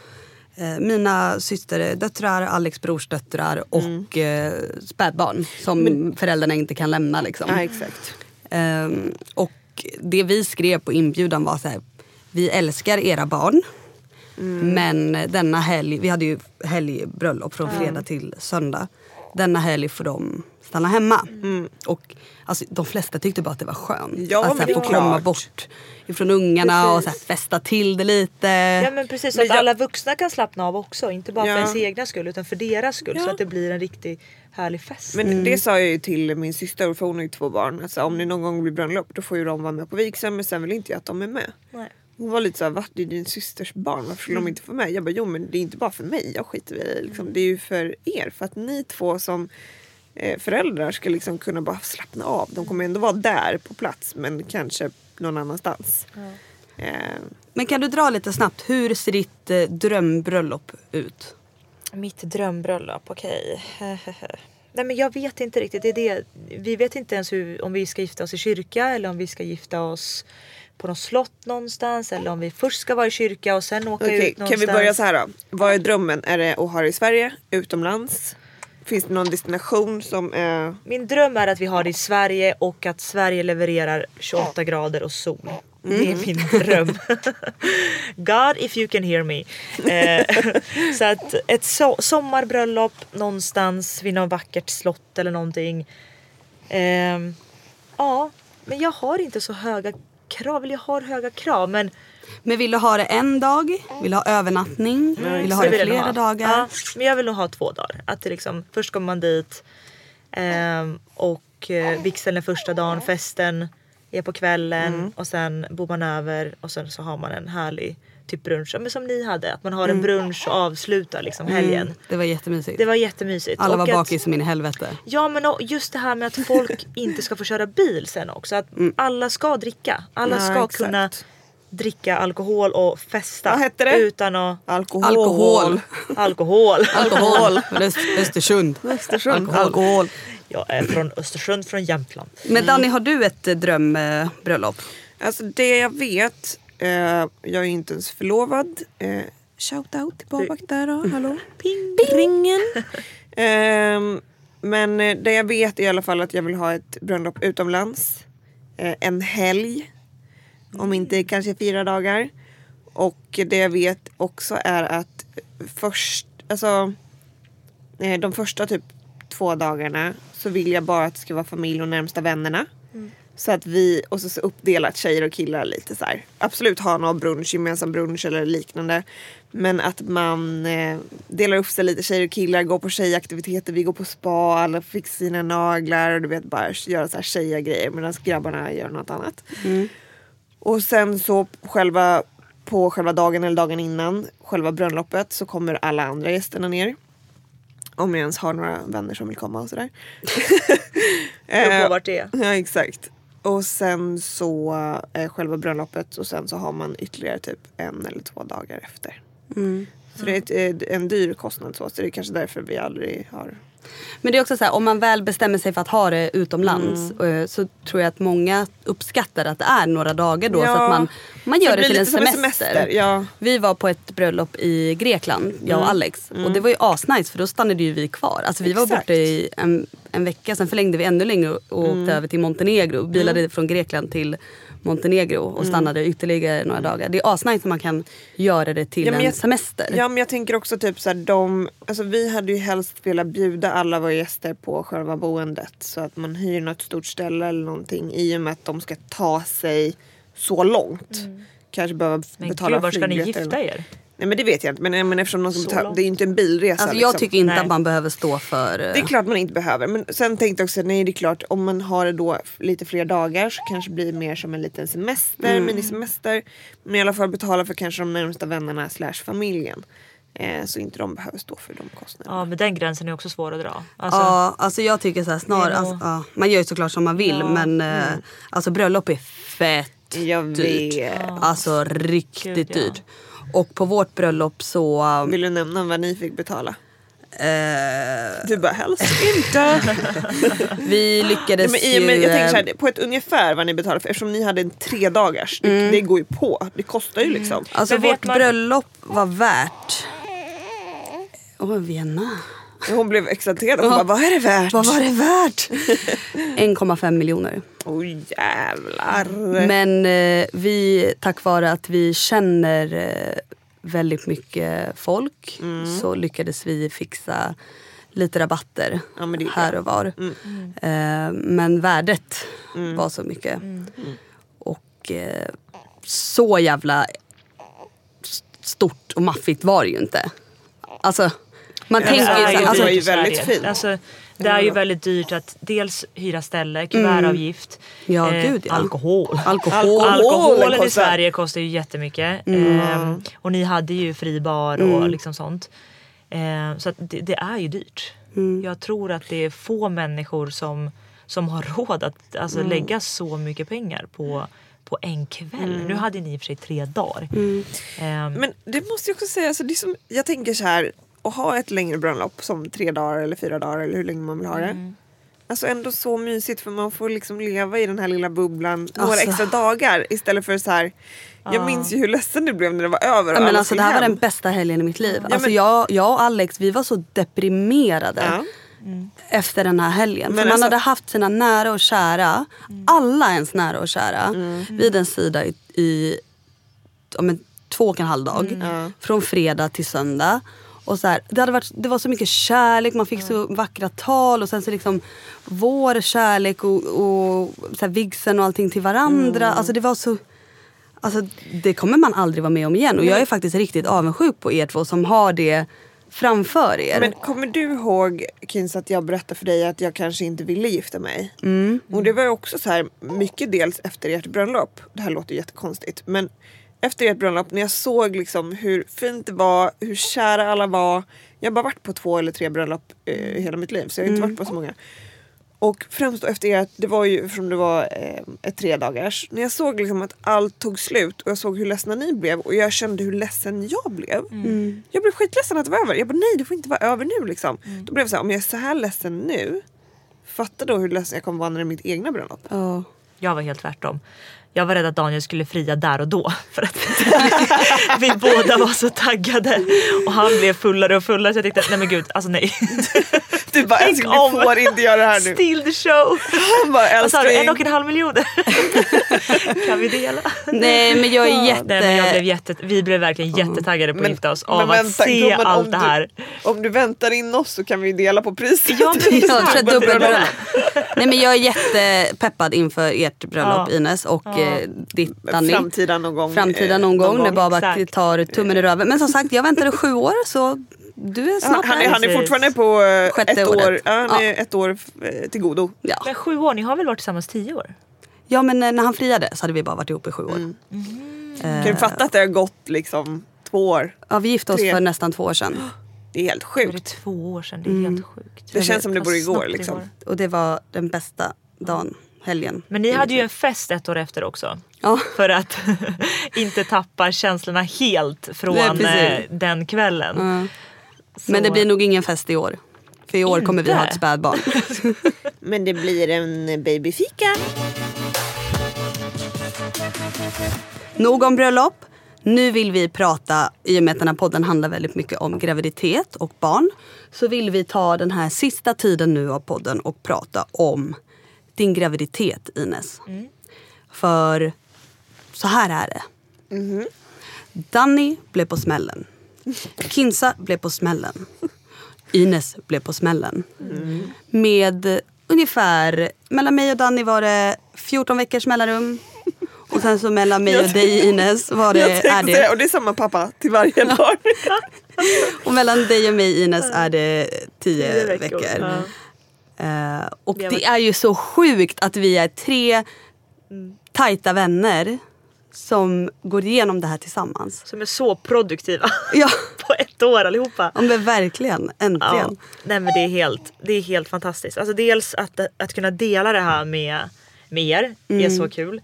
eh, mina systerdöttrar, Alex brorsdöttrar och eh, spädbarn som föräldrarna inte kan lämna. Liksom. Ja exakt. Ehm, och det vi skrev på inbjudan var så här, vi älskar era barn. Men denna helg, vi hade ju helgbröllop från fredag till söndag. Denna helg får de stanna hemma. Och alltså, de flesta tyckte bara att det var skönt. Ja, att så här, få komma bort ifrån ungarna och så här, festa till det lite. Ja men precis, så Men att jag- alla vuxna kan slappna av också. Inte bara Ja. för ens egna skull utan för deras skull. Så Ja. att det blir en riktigt härlig fest. Men det sa jag ju till min syster för hon har ju två barn. Alltså, om det någon gång blir bröllop då får ju de vara med på vigseln men sen vill inte jag att de är med. Nej. Hon var lite såhär, va? Det är din systers barn, varför skulle de inte få med? Jag bara, jo men det är inte bara för mig, jag skiter i det. Liksom. Det är ju för er, för att ni två som föräldrar ska liksom kunna bara slappna av. De kommer ändå vara där på plats men kanske någon annanstans. Eh, Men kan du dra lite snabbt, hur ser ditt eh, drömbröllop ut? Mitt drömbröllop, okej. Nej men jag vet inte riktigt. Det är det. Vi vet inte ens hur, om vi ska gifta oss i kyrka eller om vi ska gifta oss på något slott någonstans. Eller om vi först ska vara i kyrka och sen åka Okej, ut någonstans. kan vi börja så här då? Vad är drömmen? Är det att ha det i Sverige? Utomlands? Finns det någon destination som är... Min dröm är att vi har det i Sverige och att Sverige levererar 28 grader och sol. Det är Mm. min dröm. God if you can hear me. Eh, så att ett so sommarbröllop någonstans vid något vackert slott eller någonting. Ehm, ja, men jag har inte så höga krav. Eller jag har höga krav men Men vill du ha det en dag? Vill du ha övernattning? vill du ha så det flera ha. dagar? Ja, men jag vill nog ha två dagar. Att det liksom, först kommer man dit ehm, och eh, vigseln är första dagen, festen är på kvällen Mm. och sen bor man över och sen så har man en härlig typ brunch. Men som ni hade, att man har Mm. en brunch och avslutar liksom helgen. Det var jättemysigt. Det var jättemysigt. Alla Och var bakis som in i helvete. Ja men och just det här med att folk inte ska få köra bil sen också. Att alla ska dricka. Alla Ja, ska exakt. kunna dricka alkohol och festa. Vad hette det? Utan att... Alkohol. Alkohol. Alkohol. Alkohol. Öst- Östersund. Östersund. Alkohol. Jag är från Östersund, från Jämtland. Men Danny, har du ett eh, drömbröllop? Alltså det jag vet, eh, jag är inte ens förlovad. Eh, shout out till Babak där då, hallå. Ping, Ringen. Ehm, men eh, det jag vet är i alla fall att jag vill ha ett bröllop utomlands. Eh, en helg. Om inte kanske fyra dagar. Och det jag vet också är att först, alltså eh, de första typ två dagarna så vill jag bara att det ska vara familj och närmsta vännerna. Så att vi, och så, så uppdelat tjejer och killar lite så här. Absolut ha någon brunch, gemensam brunch eller liknande. Men att man eh, delar upp sig lite tjejer och killar, går på tjejaktiviteter, vi går på spa, alla fixar sina naglar och du vet bara göra så här tjejiga medan grabbarna gör något annat. Och sen så själva på själva dagen eller dagen innan själva bröllopet så kommer alla andra gästerna ner. Om jag ens har några vänner som vill komma och sådär. Beror på vart det är. Ja exakt. Och sen så eh, själva bröllopet och sen så har man ytterligare typ en eller två dagar efter. Så det är ett, en dyr kostnad så, så det är kanske därför vi aldrig har Men det är också så här, om man väl bestämmer sig för att ha det utomlands Mm. eh, så tror jag att många uppskattar att det är några dagar då. Ja, så att man, man gör det det, till en semester. semester, ja. Vi var på ett bröllop i Grekland, jag och Alex. Och det var ju asnice för då stannade ju vi kvar. Alltså vi var Exakt. borta i en, en vecka, sen förlängde vi ännu längre och och Mm. åkte över till Montenegro. Bilade från Grekland till Montenegro och Mm. stannade ytterligare några dagar. Det är asnice när man kan göra det till Ja, men en jag- semester. Ja men jag tänker också typ så här, de, alltså vi hade ju helst velat bjuda alla våra gäster på själva boendet. Så att man hyr något stort ställe eller någonting i och med att de ska ta sig så långt. Kanske behöva Men betala gud, var ska ni gifta er? Nej men det vet jag inte men, men eftersom de ska Så betala, långt. det är ju inte en bilresa. Alltså jag liksom. tycker inte Nej. att man behöver stå för... eh, Det är klart man inte behöver. Men sen tänkte jag också, nej det är klart om man har det då lite fler dagar så kanske det blir mer som en liten semester, Mm. minisemester. Men i alla fall betala för kanske de närmsta vännerna slash familjen. Eh, så inte de behöver stå för de kostnaderna. Ja men den gränsen är också svår att dra. Alltså, Ja, alltså jag tycker så här snar, Det är nog- alltså, ja, man gör ju såklart som man vill Ja, men eh, alltså bröllop är fett Jag dyrt. vet. Alltså riktigt Gud, ja. dyrt. Och på vårt bröllop så... Vill du nämna vad ni fick betala? eh, Du bara helst inte. vi lyckades Nej, men, ju... men jag tänker så eh, här, på ett ungefär vad ni betalar för eftersom ni hade en tre dagars. Det, det går ju på. Det kostar ju liksom. Alltså Men vet vårt man- bröllop var värt... Åh, Vienna. Hon blev exalterad och bara, vad är det värt? Vad var det värt? 1,5 miljoner. Oj jävlar. Men eh, vi, tack vare att vi känner eh, väldigt mycket folk Mm. så lyckades vi fixa lite rabatter Ja, men det är här och var. Eh, men värdet Mm. var så mycket. Och eh, så jävla stort och maffigt var det ju inte. Alltså, man Ja, tänker det ju alltså, det är ju Sverige. väldigt fint. Alltså, det är ju väldigt dyrt att dels hyra ställe, kuvertavgift, Ja, gud, ja. alkohol. alkohol. Alkoholen i. Sverige kostar ju jättemycket. Mm. Ehm, och ni hade ju fri bar och liksom sånt. Ehm, så det, det är ju dyrt. Mm. Jag tror att det är få människor som, som har råd att alltså, Mm. lägga så mycket pengar på, på en kväll. Nu hade ni i och för sig tre dagar. Mm. Ehm, Men det måste jag också säga, alltså det som, jag tänker så här, att ha ett längre bröllop som tre dagar eller fyra dagar eller hur länge man vill ha det. Mm. Alltså ändå så mysigt för man får liksom leva i den här lilla bubblan några Alltså. extra dagar istället för så här. Jag minns ju hur ledsen det blev när det var över Ja, men alltså, det här var hem. den bästa helgen i mitt liv. Ja, alltså, men- jag, jag och Alex vi var så deprimerade Ja. efter den här helgen. Men För man alltså- hade haft sina nära och kära, alla ens nära och kära, Mm. vid en sida i, i om en, två och en halv dag. Mm. Från fredag till söndag. Och så här, det, hade varit, det var så mycket kärlek, man fick så vackra tal och sen så liksom vår kärlek och, och så här, vigseln och allting till varandra. Mm. Alltså det var så... Alltså det kommer man aldrig vara med om igen. Och jag är faktiskt riktigt avundsjuk på er två som har det framför er. Men kommer du ihåg Kins att jag berättade för dig att jag kanske inte ville gifta mig? Mm. Och det var ju också så här mycket dels efter ert bröllop. Det här låter jättekonstigt men efter ert bröllop när jag såg liksom hur fint det var, hur kära alla var. Jag har bara varit på två eller tre bröllop eh, hela mitt liv så jag har inte Mm. varit på så många. Och främst efter ert, det var ju från det var eh, ett tre dagars. När jag såg liksom att allt tog slut och jag såg hur ledsna ni blev och jag kände hur ledsen jag blev. Mm. Jag blev skitledsen att det var över. Jag bara nej det får inte vara över nu liksom. Då blev jag så här, om jag är så här ledsen nu Fatta då hur ledsen jag kommer vara när det är mitt egna bröllop. Ja. Jag var helt tvärtom. Jag var rädd att Daniel skulle fria där och då. För att vi båda var så taggade. Och han blev fullare och fullare så jag tänkte nej men gud, alltså nej. Du bara Tänk älskling du får inte göra det här nu. Steal the show. Han bara Vad sa du? En och en halv miljon? kan vi dela? Nej men jag är jätte... Nej, men jag blev jätte, vi blev verkligen jättetaggade på att gifta oss men av att vänta, se gumman, allt det du- här. Om du väntar in oss så kan vi dela på priset. Ja, men Ja, dubbelbröllop. Nej men jag är jättepeppad inför ert bröllop Ja. Ines och eh, ditt Danny. Framtida någon gång. Framtida eh, någon gång. Det bara bara tar tummen ur röven. Men som sagt jag väntade sju år så du är Ja, snart han, är, han är fortfarande på eh, Sjätte ett året. år, ja, han Ja. är ett år eh, till godo. Ja. Men sju år, ni har väl varit tillsammans tio år? ja men eh, när han friade så hade vi bara varit ihop i sju år. Mm. Kan du fatta att det har gått liksom två år? Ja vi gifte oss Tre. för nästan två år sedan. Det är helt Det är sjukt. två år sedan, det är helt sjukt. Det känns som det vore igår det liksom. Och det var den bästa dagen, helgen. Men ni hade ju en fest ett år efter också. Ja. För att inte tappa känslorna helt från Nej, eh, den kvällen. Ja. Men det blir nog ingen fest i år. För i år kommer vi Inte? ha ett spädbarn. Men det blir en babyfika. Nog om bröllop. Nu vill vi prata, i och med att den här podden handlar väldigt mycket om graviditet och barn. Så vill vi ta den här sista tiden nu av podden och prata om din graviditet Ines. För så här är det. Danny blev på smällen. Kinsa blev på smällen. Ines blev på smällen. Med ungefär, mellan mig och Danny var det 14 veckors mellanrum. Och sen så mellan mig och dig Ines var det, Jag är det, och det är samma pappa till varje barn. och mellan dig och mig Ines är det 10 Tio veckor. Ja. Eh, och Det är ju så sjukt att vi är tre tajta vänner som går igenom det här tillsammans. Som är så produktiva Ja, på ett år allihopa. ja men verkligen. Ja, Äntligen. nej men det är helt, det är helt fantastiskt. Alltså dels att, att kunna dela det här med, med er är så kul.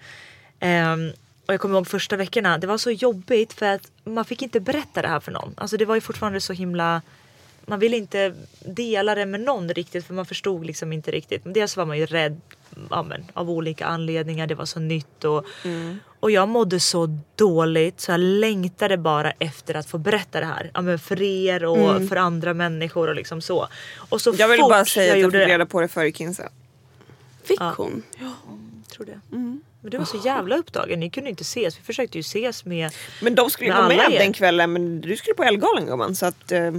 Ehm, och jag kommer ihåg första veckorna, det var så jobbigt för att man fick inte berätta det här för någon. Alltså det var ju fortfarande så himla man ville inte dela det med någon riktigt för man förstod liksom inte riktigt. Men dels var man ju rädd ja, men, av olika anledningar, det var så nytt och, och jag mådde så dåligt så jag längtade bara efter att få berätta det här. Ja, men för er och för andra människor och liksom så. Och så Jag vill bara säga jag att jag fick reda på det före Kinsa. Fick Ja. hon? Tror det. Men du var så jävla upptagen, ni kunde inte ses. Vi försökte ju ses med Men de skulle ju vara med är- den kvällen men du skulle på Ellegalan gumman så att eh,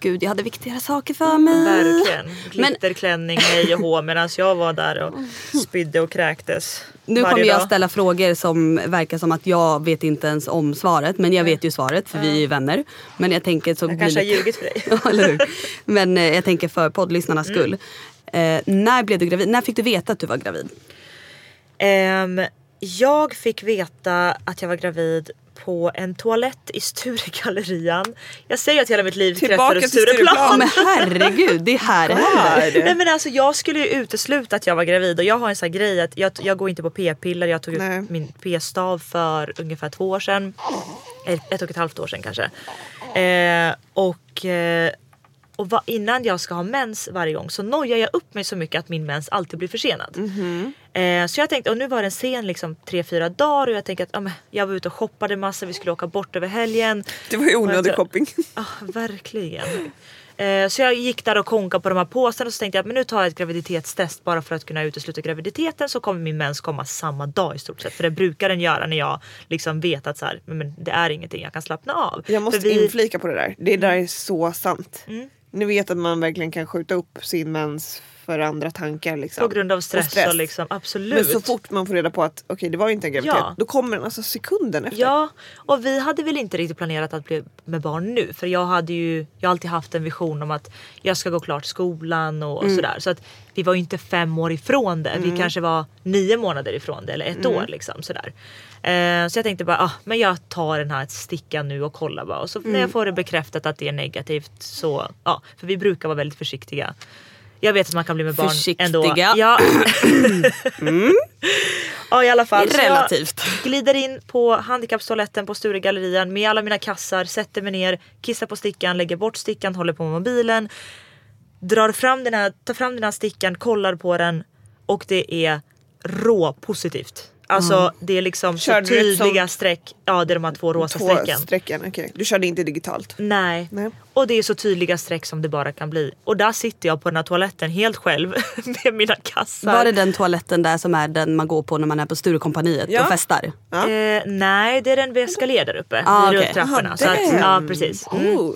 Gud, jag hade viktigare saker för mig. Verkligen. Glitterklänning, hej och hå medan jag var där och spydde och kräktes. Nu kommer jag dag. ställa frågor som verkar som att jag vet inte ens om svaret. Men jag vet ju svaret för vi är vänner. Men jag tänker så Jag kanske har ljugit för dig. Ja, eller hur? Men eh, jag tänker för poddlyssnarnas Mm. skull. Eh, när blev du gravid? När fick du veta att du var gravid? Ehm, jag fick veta att jag var gravid på en toalett i Sturegallerian. Jag säger att hela mitt liv Tillbaka kretsar till runt Stureplan. Men herregud, det är här det händer. Nej men alltså jag skulle ju utesluta att jag var gravid och jag har en sån grej att jag, jag går inte på p-piller. Jag tog Nej. ut min p-stav för ungefär två år sedan. Ett, ett och ett halvt år sedan kanske. Eh, och eh, och va, innan jag ska ha mens varje gång så nojar jag upp mig så mycket att min mens alltid blir försenad. Eh, så jag tänkte, och nu var den sen liksom 3-4 dagar och jag tänkte att ja, men, jag var ute och shoppade massa, vi skulle åka bort över helgen. det var ju onödig jag- shopping. Ja, verkligen. Eh, så jag gick där och konkade på de här påsarna och så tänkte jag att men nu tar jag ett graviditetstest bara för att kunna utesluta graviditeten så kommer min mens komma samma dag i stort sett. För det brukar den göra när jag liksom vet att så här, men, det är ingenting, jag kan slappna av. Jag måste vi- inflika på det där. Det där är så sant. Mm. Ni vet att man verkligen kan skjuta upp sin mens för andra tankar. Liksom. På grund av stress och, stress. liksom, absolut. Men så fort man får reda på att okej det var inte en graviditet. Ja. Då kommer den alltså sekunden efter. Ja, och vi hade väl inte riktigt planerat att bli med barn nu. För jag hade ju jag har alltid haft en vision om att jag ska gå klart skolan och, och sådär. Så att vi var ju inte fem år ifrån det. Vi kanske var nio månader ifrån det eller ett år liksom sådär. Eh, så jag tänkte bara, ah, men jag tar den här stickan nu och kollar bara. Och så när jag får det bekräftat att det är negativt så, ja. För vi brukar vara väldigt försiktiga. Jag vet att man kan bli med barn ändå. Försiktiga. Ja. ja i alla fall. Så jag- Relativt. glider in på handikappstoaletten på Sturegallerian med alla mina kassar, sätter mig ner, kissar på stickan, lägger bort stickan, håller på med mobilen. Drar fram den här, tar fram den här stickan, kollar på den och det är rå positivt. Alltså det är liksom Körde så tydliga sånt- streck. Ja det är de här två rosa Två strecken. strecken. okej. Du körde inte digitalt. Nej. Nej. Och det är så tydliga streck som det bara kan bli. Och där sitter jag på den här toaletten helt själv med mina kassar. Var det den toaletten där som är den man går på när man är på Sturecompagniet Ja. och festar? Ja. Eh, nej det är den vid Escalier där uppe. Ah, vid okej. rulltrapporna. Jaha, Så att, ja precis. Mm. Oh.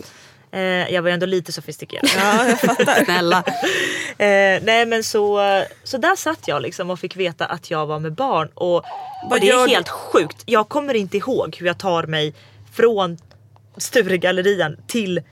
Eh, jag var ju ändå lite sofistikerad. Ja, jag fattar. Snälla. Eh, nej men så, så där satt jag liksom och fick veta att jag var med barn. Och, och det är du? helt sjukt. Jag kommer inte ihåg hur jag tar mig från Sturegallerian till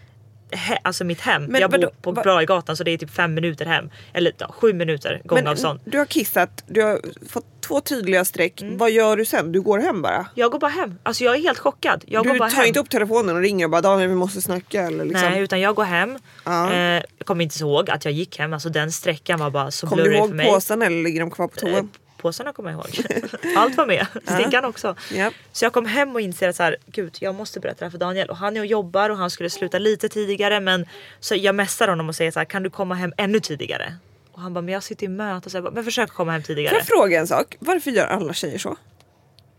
he, alltså mitt hem. Men jag bor på Brahegatan så det är typ fem minuter hem. Eller ja, sju minuter gångavstånd. Men du har kissat, du har fått två tydliga streck. Mm. Vad gör du sen? Du går hem bara? Jag går bara hem. Alltså jag är helt chockad. Jag går du bara tar hem. inte upp telefonen och ringer och bara Daniel vi måste snacka eller liksom. Nej utan jag går hem. Ja. Eh, jag kommer inte ihåg att jag gick hem. Alltså den sträckan var bara så Kommer du blurrig för ihåg mig. påsen eller ligger de kvar på Eh, toan? Påsarna kommer jag ihåg. Allt var med. Stickan också. Ja. Så jag kom hem och inser att så här, gud jag måste berätta det här för Daniel. Och han är och jobbar och han skulle sluta lite tidigare. Men så jag messar honom och säger så här, kan du komma hem ännu tidigare? Och han bara, men jag sitter i möte. Så jag bara, men försök komma hem Får tidigare. jag fråga en sak? Varför gör alla tjejer så?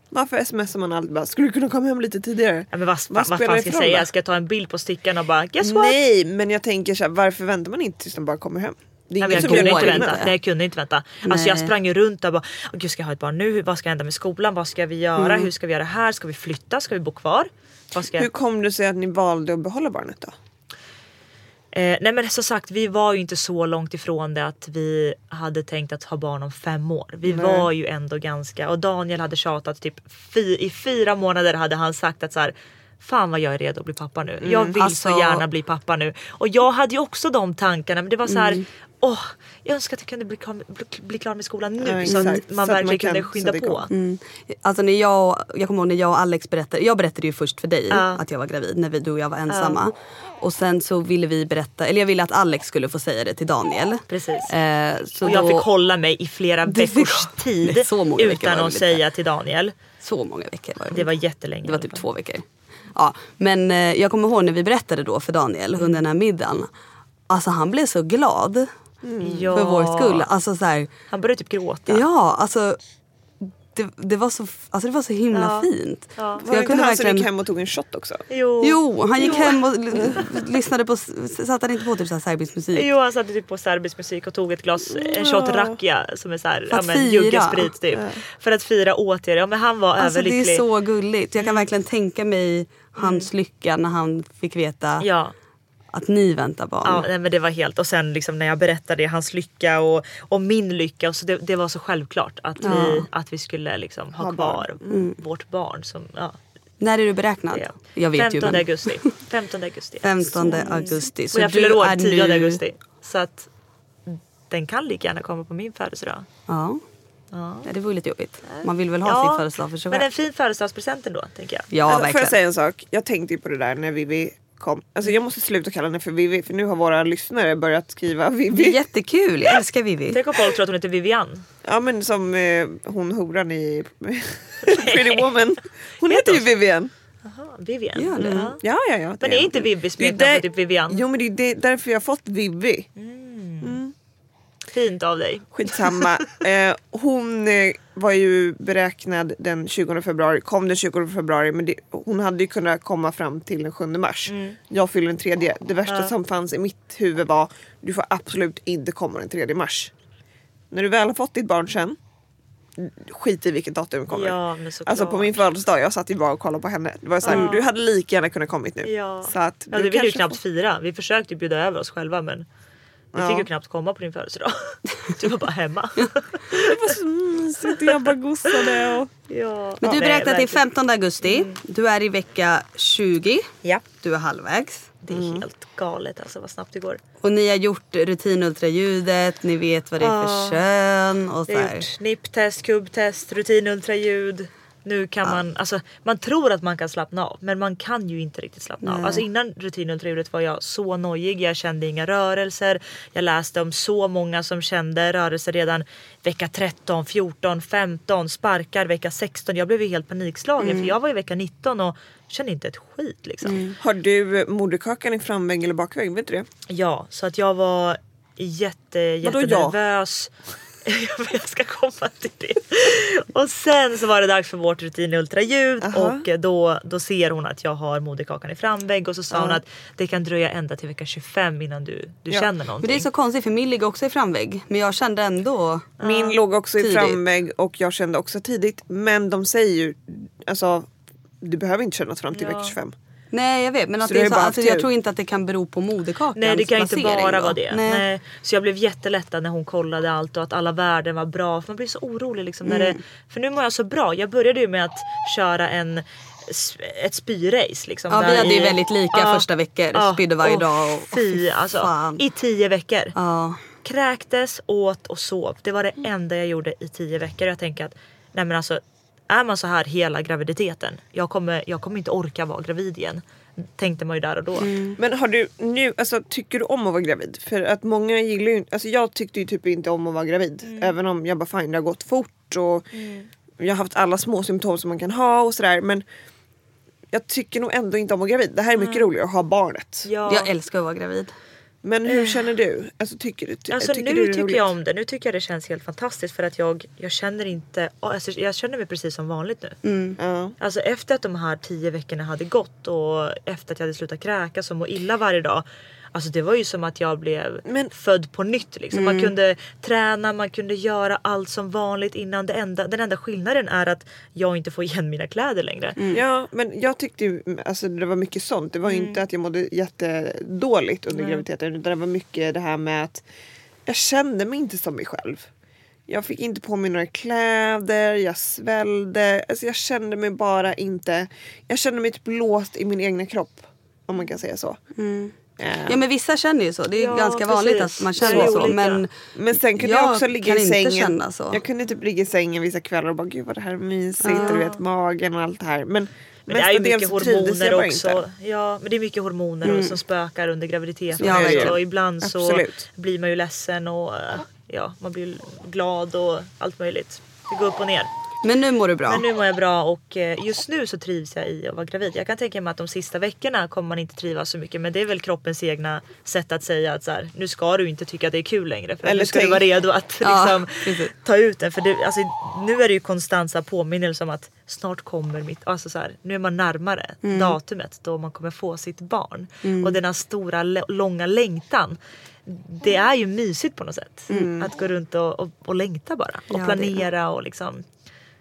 Varför smsar man alltid bara skulle du kunna komma hem lite tidigare? Ja, men vad, vad, vad fan ska jag säga? då? Ska jag ta en bild på stickan och bara, guess what? Nej men jag tänker så här, varför väntar man inte tills de bara kommer hem? Det Nej, jag kunde inte vänta. Nej, jag kunde inte vänta. Alltså jag Nej. sprang runt och bara, gud ska jag ha ett barn nu? Vad ska hända med skolan? Vad ska vi göra? Hur ska vi göra här? Ska vi flytta? Ska vi bo kvar? Ska... Hur kom det sig att ni valde att behålla barnet då? Eh, nej men som sagt vi var ju inte så långt ifrån det att vi hade tänkt att ha barn om fem år. Vi var ju ändå ganska och Daniel hade tjatat typ fy, i fyra månader hade han sagt att så här, Fan vad jag är redo att bli pappa nu. Jag vill Alltså- så gärna bli pappa nu. Och jag hade ju också de tankarna men det var så här. Mm. Åh, jag önskar att jag kunde bli, klar- bli, bli klar med skolan nu Ja, så att man Så att man verkligen kunde kan skynda på. Alltså när jag, jag kommer ihåg när jag och Alex berättade, jag berättade ju först för dig Ja. att jag var gravid när vi, du och jag var ensamma. Och sen så ville vi berätta, eller jag ville att Alex skulle få säga det till Daniel. Precis. Eh, så Och jag då, fick hålla mig i flera veckors tid utan att säga till Daniel. Så många veckor var det. Det var jättelänge. Det var typ två veckor. Ja, men eh, jag kommer ihåg när vi berättade då för Daniel under den här middagen. Alltså han blev så glad Ja. för vår skull. Alltså så här, Han började typ gråta. ja alltså det, det, var så, alltså det var så himla Ja. fint. Ja. Så Var det jag inte kunde han som verkligen... gick hem och tog en shot också? Jo. Jo, han gick hem och lyssnade på, satt han inte på typ så här serbisk musik? Jo han satte typ på serbisk musik och tog ett glas, en shot rakia som är såhär, För ja att men fira. juggesprit typ. För att fira åt er. Ja men han var Alltså det överlycklig. är så gulligt. Jag kan verkligen tänka mig hans lycka när han fick veta Mm. Ja, att ni väntar barn. ja nej, men det var helt och sen liksom när jag berättade hans lycka och, och min lycka och så det, det var så självklart att, vi, Ja. att vi skulle liksom ha, Ha kvar Mm. vårt barn. Som, ja, När är du beräknad? det. Jag vet 15 ju men... augusti. 15 augusti. 15 augusti. och jag fyller år är 10 nu- augusti. Så att den kan lika gärna komma på min födelsedag. Ja. Ja. ja, det vore lite jobbigt. Man vill väl ha Ja, sin födelsedag för sig Men själv. en fin födelsedagspresent ändå tänker jag. Ja, alltså, får verkligen. jag säga en sak? Jag tänkte ju på det där när Vivi kom. Alltså jag måste sluta kalla henne för Vivi för nu har våra lyssnare börjat skriva Det är Vivi. jättekul, jag älskar Vivi. Tänk om folk tror att hon heter Vivian. Ja men som eh, hon horan i Pretty Woman. Hon heter ju Vivian. Jaha, Vivian. Gör det? Ja. Ja ja ja. Men är inte Vivi Det är smeknamn på typ Vivian? Jo men det är därför jag har fått Vivi. Fint av dig. Skitsamma. eh, hon eh, var ju beräknad den 20 februari, kom den 20 februari men det, hon hade ju kunnat komma fram till den 7 mars. Jag fyller den tredje. Det värsta som fanns i mitt huvud var du får absolut inte komma den 3 mars. När du väl har fått ditt barn sen, skit i vilket datum det kommer. Ja. Alltså på min födelsedag, jag satt ju bara och kollade på henne. Det var så här, Du hade lika gärna kunnat kommit nu. Ja. Så att Ja, det vill ju knappt får- fira. Vi försökte bjuda över oss själva men Vi Ja. fick ju knappt komma på din födelsedag. Du var bara hemma. Sitter jag bara gossade och... ja. Men du beräknar till verkligen. 15 augusti. Du är i vecka 20. Ja. Du är halvvägs. Det är helt galet alltså vad snabbt det går. Och ni har gjort rutinultraljudet, ni vet vad det är för Ja. kön och så Jag har här. gjort kubbtest, rutinultraljud. Nu kan man, alltså man tror att man kan slappna av men man kan ju inte riktigt slappna av. Alltså innan rutinultraljudet var jag så nojig, jag kände inga rörelser. Jag läste om så många som kände rörelser redan vecka 13, 14, 15, sparkar vecka 16. Jag blev ju helt panikslagen för jag var i vecka 19 och kände inte ett skit liksom. Har du moderkakan i framvägg eller bakvägg? Vet du det? Ja, så att jag var jätte, Vadå ja? Jag ska komma till det. Och sen så var det dags för vårt rutinultraljud Aha. och då, då ser hon att jag har moderkakan i framvägg och så sa hon att det kan dröja ända till vecka 25 innan du, du Ja. känner Men någonting. det är så konstigt för min ligger också i framvägg. Men jag kände ändå... Min låg också i Tidigt. framvägg och jag kände också tidigt. Men de säger ju, alltså du behöver inte känna fram till Ja. vecka 25. Nej jag vet men att Så det är så, alltså, jag tror inte att det kan bero på moderkakans Nej det kan inte bara vara det. Nej. Nej. Så jag blev jättelättad när hon kollade allt och att alla värden var bra. För man blir så orolig liksom. När Mm. det, för nu mår jag så bra. Jag började ju med att köra en, ett spyrace. Liksom, Ja vi hade ju väldigt lika Ja. första veckor. Ja, Spydde varje och dag. Och, Fy, åh, alltså. I tio veckor. Ja. Kräktes, åt och sov. Det var det enda jag gjorde i tio veckor. Jag tänker att nej men alltså, är man så här hela graviditeten. Jag kommer, jag kommer inte orka vara gravid igen. Tänkte man ju där och då. Mm. Men har du nu, alltså tycker du om att vara gravid? För att många gillar ju alltså jag tyckte ju typ inte om att vara gravid. Mm. Även om jag bara fine det har gått fort och jag har haft alla små symptom som man kan ha och sådär. Men jag tycker nog ändå inte om att vara gravid. Det här är mycket roligare att ha barnet. Mm. Ja. Jag älskar att vara gravid. Men hur känner du? Alltså tycker du, ty- Alltså tycker nu du tycker roligt? jag om det. Nu tycker jag det känns helt fantastiskt för att jag, jag känner inte, alltså jag känner mig precis som vanligt nu. Ja. Alltså efter att de här tio veckorna hade gått och efter att jag hade slutat kräkas och må illa varje dag. Alltså det var ju som att jag blev Men- född på nytt. Liksom. Man kunde träna, man kunde göra allt som vanligt innan. Det enda, den enda skillnaden är att jag inte får igen mina kläder längre. Ja men jag tyckte ju alltså, det var mycket sånt. Det var ju inte att jag mådde jättedåligt under graviditeten utan det var mycket det här med att jag kände mig inte som mig själv. Jag fick inte på mig några kläder, jag svällde. Alltså jag kände mig bara inte... Jag kände mig typ låst i min egna kropp. Om man kan säga så. Eh, Ja men vissa känner ju så. Det är Ja, ganska vanligt precis. att man Så känner så. olika. Men Men sen kunde Jag jag, också ligga kan i inte sängen. känna så. Jag kunde typ ligga i sängen vissa kvällar och bara gud vad det här är mysigt och du vet magen och allt det här. Men, Men det är ju mycket hormoner också. inte. Ja, men det är mycket hormoner som spökar under graviditeten. Ja, också. och ibland så Absolut. blir man ju ledsen och eh, ja, man blir glad och allt möjligt. Det går upp och ner. Men nu mår du bra. Men nu mår jag bra och eh, just nu så trivs jag i att vara gravid. Jag kan tänka mig att de sista veckorna kommer man inte trivas så mycket men det är väl kroppens egna sätt att säga att så här, nu ska du inte tycka att det är kul längre för Eller nu ska du tänk- vara redo att Ja, liksom, ta ut den. För det, alltså, nu är det ju konstant så här påminnelse om att snart kommer mitt, alltså så här, nu är man närmare Mm. datumet då man kommer få sitt barn. Och den här stora långa längtan. Det är ju mysigt på något sätt. Att gå runt och, och, och längta bara. Och Mm. Ja, planera och liksom.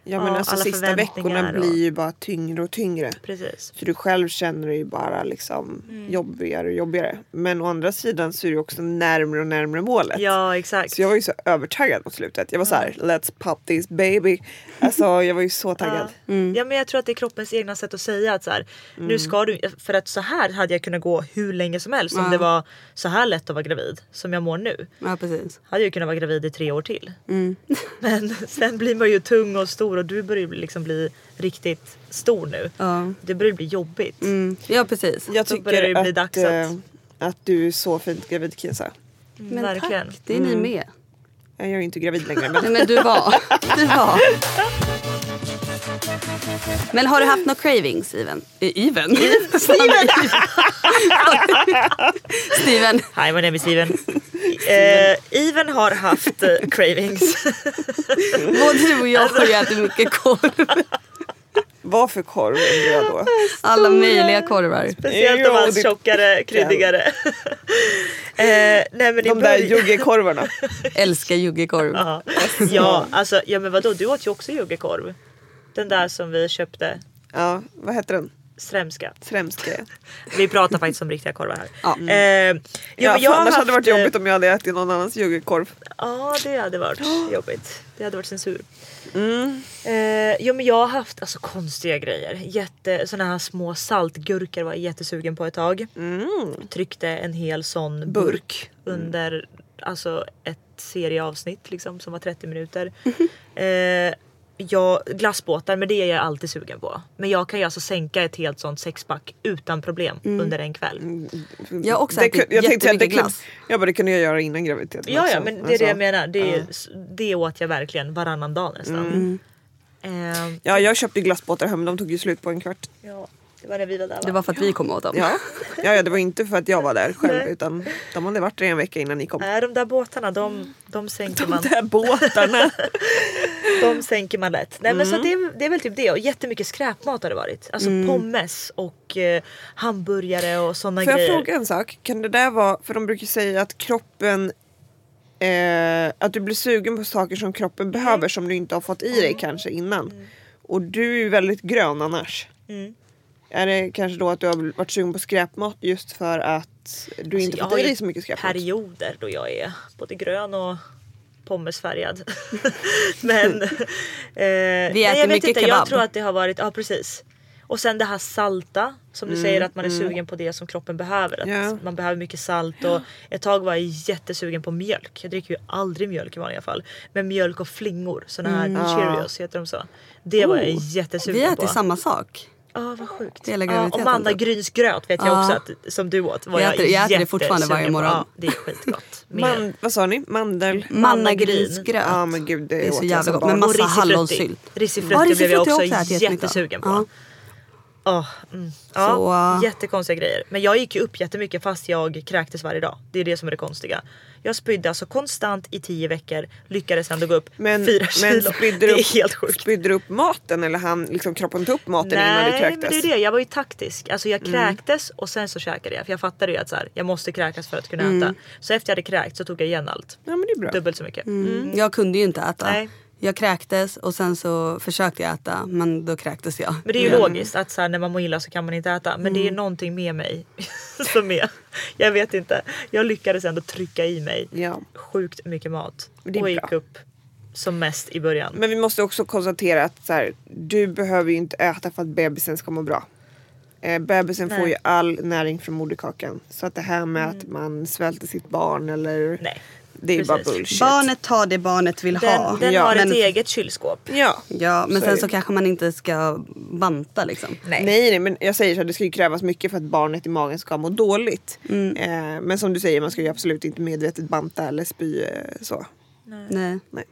Ja men Ja, alltså sista veckorna och- blir ju bara tyngre och tyngre. Precis. Så du själv känner dig ju bara liksom Mm. jobbigare och jobbigare. Men å andra sidan så är du också närmare och närmare målet. Ja exakt. Så jag var ju så övertaggad mot slutet. Jag var så här: let's pop this baby. Alltså jag var ju så taggad. Ja. ja men jag tror att det är kroppens egna sätt att säga att så här, Mm. nu ska du, för att så här hade jag kunnat gå hur länge som helst om det var så här lätt att vara gravid som jag mår nu. Ja precis. Hade jag kunnat vara gravid i tre år till. Mm. Men sen blir man ju tung och stor och du börjar liksom bli riktigt stor nu. Ja. Det börjar bli jobbigt. Mm. ja precis. Jag Då börjar det tycker bli att, dags att- eh, att du är så fint gravid Kisa. Men Verkligen. tack, det är ni med. Jag är ju inte gravid längre men Nej men du var. Du var. Men har du haft några cravings Steven? Eh, Even? Steven! Steven. Hi my name is Steven. eh, Even har haft eh, cravings. Både du och jag har ju ätit mycket korv. vad för korv undrar jag då? Alla möjliga korvar. Speciellt de allt tjockare, kryddigare. eh, nej men De där juggekorvarna. Älskar juggekorv. Ja, alltså, ja men vadå du åt ju också juggekorv. Den där som vi köpte. Ja, vad heter den? Sremska. Sremska. Vi pratar faktiskt om riktiga korvar här. Ja. Eh, Ja, men jag annars hade det haft, varit jobbigt om jag hade ätit någon annans yoghurtkorv. Ja det hade varit jobbigt. Det hade varit censur. Mm. Eh, jo men jag har haft alltså, konstiga grejer. Jätte, såna här små saltgurkor var jag jättesugen på ett tag. Tryckte en hel sån burk, Burk. under alltså, ett serieavsnitt liksom, som var 30 minuter. Eh, jag, glassbåtar, men det är jag alltid sugen på. Men jag kan ju alltså sänka ett helt sånt sexpack utan problem under en kväll. Jag har också Det ätit jag det jättemycket kunde, glass. jag bara, det kunde jag göra innan graviditeten Ja, ja men det är Alltså, det jag menar. Det, är, ja. det åt jag verkligen varannan dag nästan. Eh, Ja, jag köpte glassbåtar hem, de tog ju slut på en kvart. ja, det var när vi var där va? Det var för att vi kom åt dem. Ja, ja, ja det var inte för att jag var där själv utan de hade varit där en vecka innan ni kom. Nej, de där båtarna de, de sänker man. De där båtarna. De sänker man lätt. Nej men så Mm. det, är, det är väl typ det och jättemycket skräpmat har det varit. Alltså pommes och eh, hamburgare och sådana Får jag grejer. fråga en sak? Kan det där vara, för de brukar säga att kroppen eh, att du blir sugen på saker som kroppen behöver som du inte har fått i dig kanske innan. Och du är ju väldigt grön annars. Mm. Är det kanske då att du har varit sugen på skräpmat just för att du inte Alltså, jag fått har i dig så mycket skräpmat? perioder då jag är både grön och pommesfärgad. men eh, nej, äter jag vet mycket inte, Jag kebab. tror att det har varit, ja precis. Och sen det här salta som du säger att man är sugen på det som kroppen behöver. Att Ja. Man behöver mycket salt och ett tag var jag jättesugen på mjölk. Jag dricker ju aldrig mjölk i vanliga fall. Men mjölk och flingor, såna här Cheerios heter de så. Det var jag jättesugen Vi på. äter samma sak. Ja vad sjukt. Hela ja, och graviditeten, mannagrynsgröt vet jag Ja. också att, som du åt. Var Jag jag, äter- jag äter det fortfarande varje morgon. Ja, det är skitgott. Man, vad sa ni? Mandel? Mannagrynsgröt. Ja men gud det, Det är så jag jävla gott. Med massa hallonsylt. Risifrutti blev jag också, jag jättesugen på. Ja. Åh, mm. ja, Så, uh, Jättekonstiga grejer. Men jag gick ju upp jättemycket fast jag kräktes varje dag. Det är det som är det konstiga. Jag spydde alltså konstant i tio veckor. Lyckades ändå gå upp Men, fyra men kilo. spydde det är upp, helt sjukt. spydde du upp maten eller han liksom kroppen tog upp maten innan du Nej kräktes? men det är det, jag var ju taktisk. Alltså Mm. jag kräktes och sen så käkade jag. För jag fattade ju att så här, jag måste kräkas för att kunna Mm. äta. Så efter jag hade kräkt så tog jag igen allt. Ja men det är bra. Dubbelt så mycket. Mm. Jag kunde ju inte äta. Nej. Jag kräktes och sen så försökte jag äta men då kräktes jag. Men det är ju logiskt att så här, när man mår illa så kan man inte äta. Men det Mm. är någonting med mig som är, jag vet inte. Jag lyckades ändå trycka i mig Ja. sjukt mycket mat. Det är Och gick bra. upp som mest i början. Men vi måste också konstatera att så här, du behöver ju inte äta för att bebisen ska må bra. Eh, bebisen får Nej. Mm. ju all näring från moderkakan. Så att det här med att man svälter sitt barn eller Nej. Det är ju bara precis. bullshit. Barnet tar det barnet vill ha. Den, den Ja, har men- ett eget kylskåp. Ja. Ja men Så sen så kanske man inte ska banta liksom. Nej. Nej nej men jag säger så här, det ska ju krävas mycket för att barnet i magen ska må dåligt. Mm. Eh, men som du säger man ska ju absolut inte medvetet banta eller spy eh, så. Nej. Nej.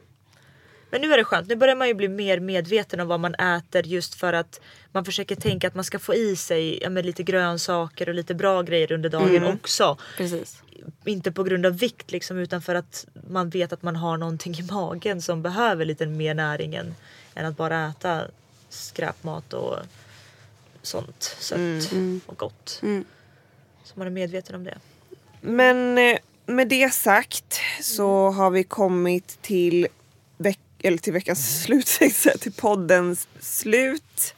Men nu är det skönt. Nu börjar man ju bli mer medveten om vad man äter just för att man försöker tänka att man ska få i sig ja, lite grönsaker och lite bra grejer under dagen Mm. också. Precis. Inte på grund av vikt liksom utan för att man vet att man har någonting i magen som behöver lite mer näring än, än att bara äta skräpmat och sånt sött och gott. Mm. Så man är medveten om det. Men eh, med det sagt så har vi kommit till, veck- eller till veckans slut, till poddens slut.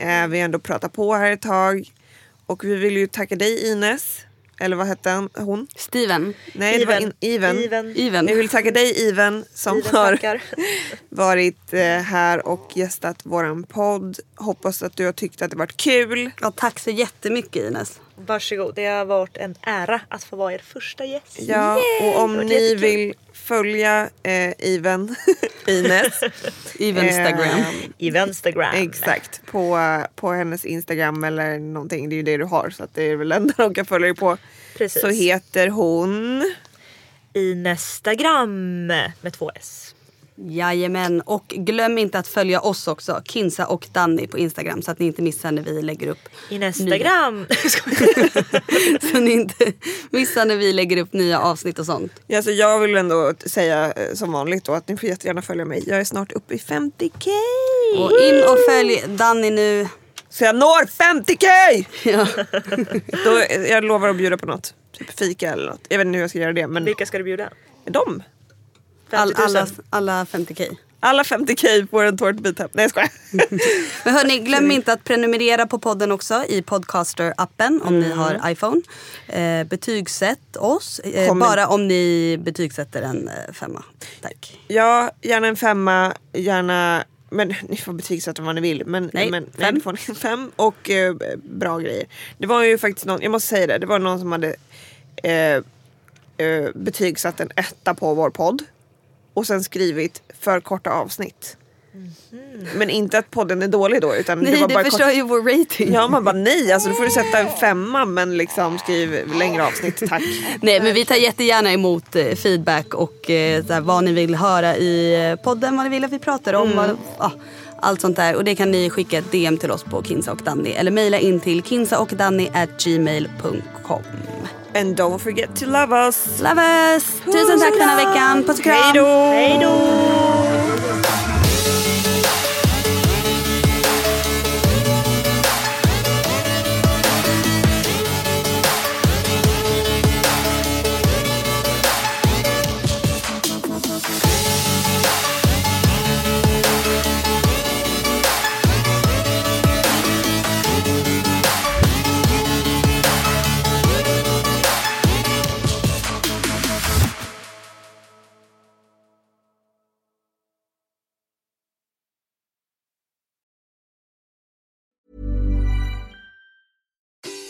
Eh, vi har ändå pratat på här ett tag. Och vi vill ju tacka dig Ines. Eller vad hette han? hon? Steven. Nej, det var Iven. in. Iven. Vi vill tacka dig Iven som Iven har tackar. varit eh, här och gästat våran podd. Hoppas att du har tyckt att det varit kul. Ja, tack så jättemycket Ines. Varsågod. Det har varit en ära att få vara er första gäst. Ja, och om ni jättekul. vill följa eh, Iven, Ines. Even Instagram. eh, I Vänstergram. Exakt, på, på hennes Instagram eller någonting. Det är ju det du har så att det är väl enda de kan följa dig på. Precis. Så heter hon... I nästagram med två S. Jajamän. Och glöm inte att följa oss också. Kinsa och Danny på Instagram. Så att ni inte missar när vi lägger upp. I nästagram. Så ni inte missar när vi lägger upp nya avsnitt och sånt. Ja, alltså jag vill ändå säga eh, som vanligt då att ni får jättegärna följa mig. Jag är snart uppe i 50k. Och in och följ Danny nu. Så jag når 50k! Ja. Då, jag lovar att bjuda på något. Typ fika eller något. Jag vet inte hur jag ska göra det men Vilka ska du bjuda? de. 50 All, 000? alla, alla 50k. Alla 50k får en tårtbit hem. Nej jag skojar. Men hörni, glöm inte att prenumerera på podden också i Podcaster-appen om ni har iPhone. Eh, betygsätt oss, eh, bara om ni betygsätter en eh, femma. Tack. Ja, gärna en femma, gärna men ni får betygsätta vad ni vill. Men, Nej, men, fem. Nej, får ni. fem och eh, bra grejer. Det var ju faktiskt någon, jag måste säga det, det var någon som hade eh, eh, betygsatt en etta på vår podd. Och sen skrivit för korta avsnitt. Men inte att podden är dålig då utan Nej, det var det bara förstör kort... ju vår rating. Ja man bara nej, alltså då får du sätta en femma men liksom skriv längre avsnitt tack. Nej men vi tar jättegärna emot eh, feedback och eh, så här, vad ni vill höra i eh, podden, vad ni vill att vi pratar om. Vad, ja, allt sånt där. Och det kan ni skicka ett DM till oss på Kinsa och Danny. Eller mejla in till kinsaochdanny@gmail.com. And don't forget to love us. Love us! Tusen tack för den här veckan. Puss och kram! Hej då!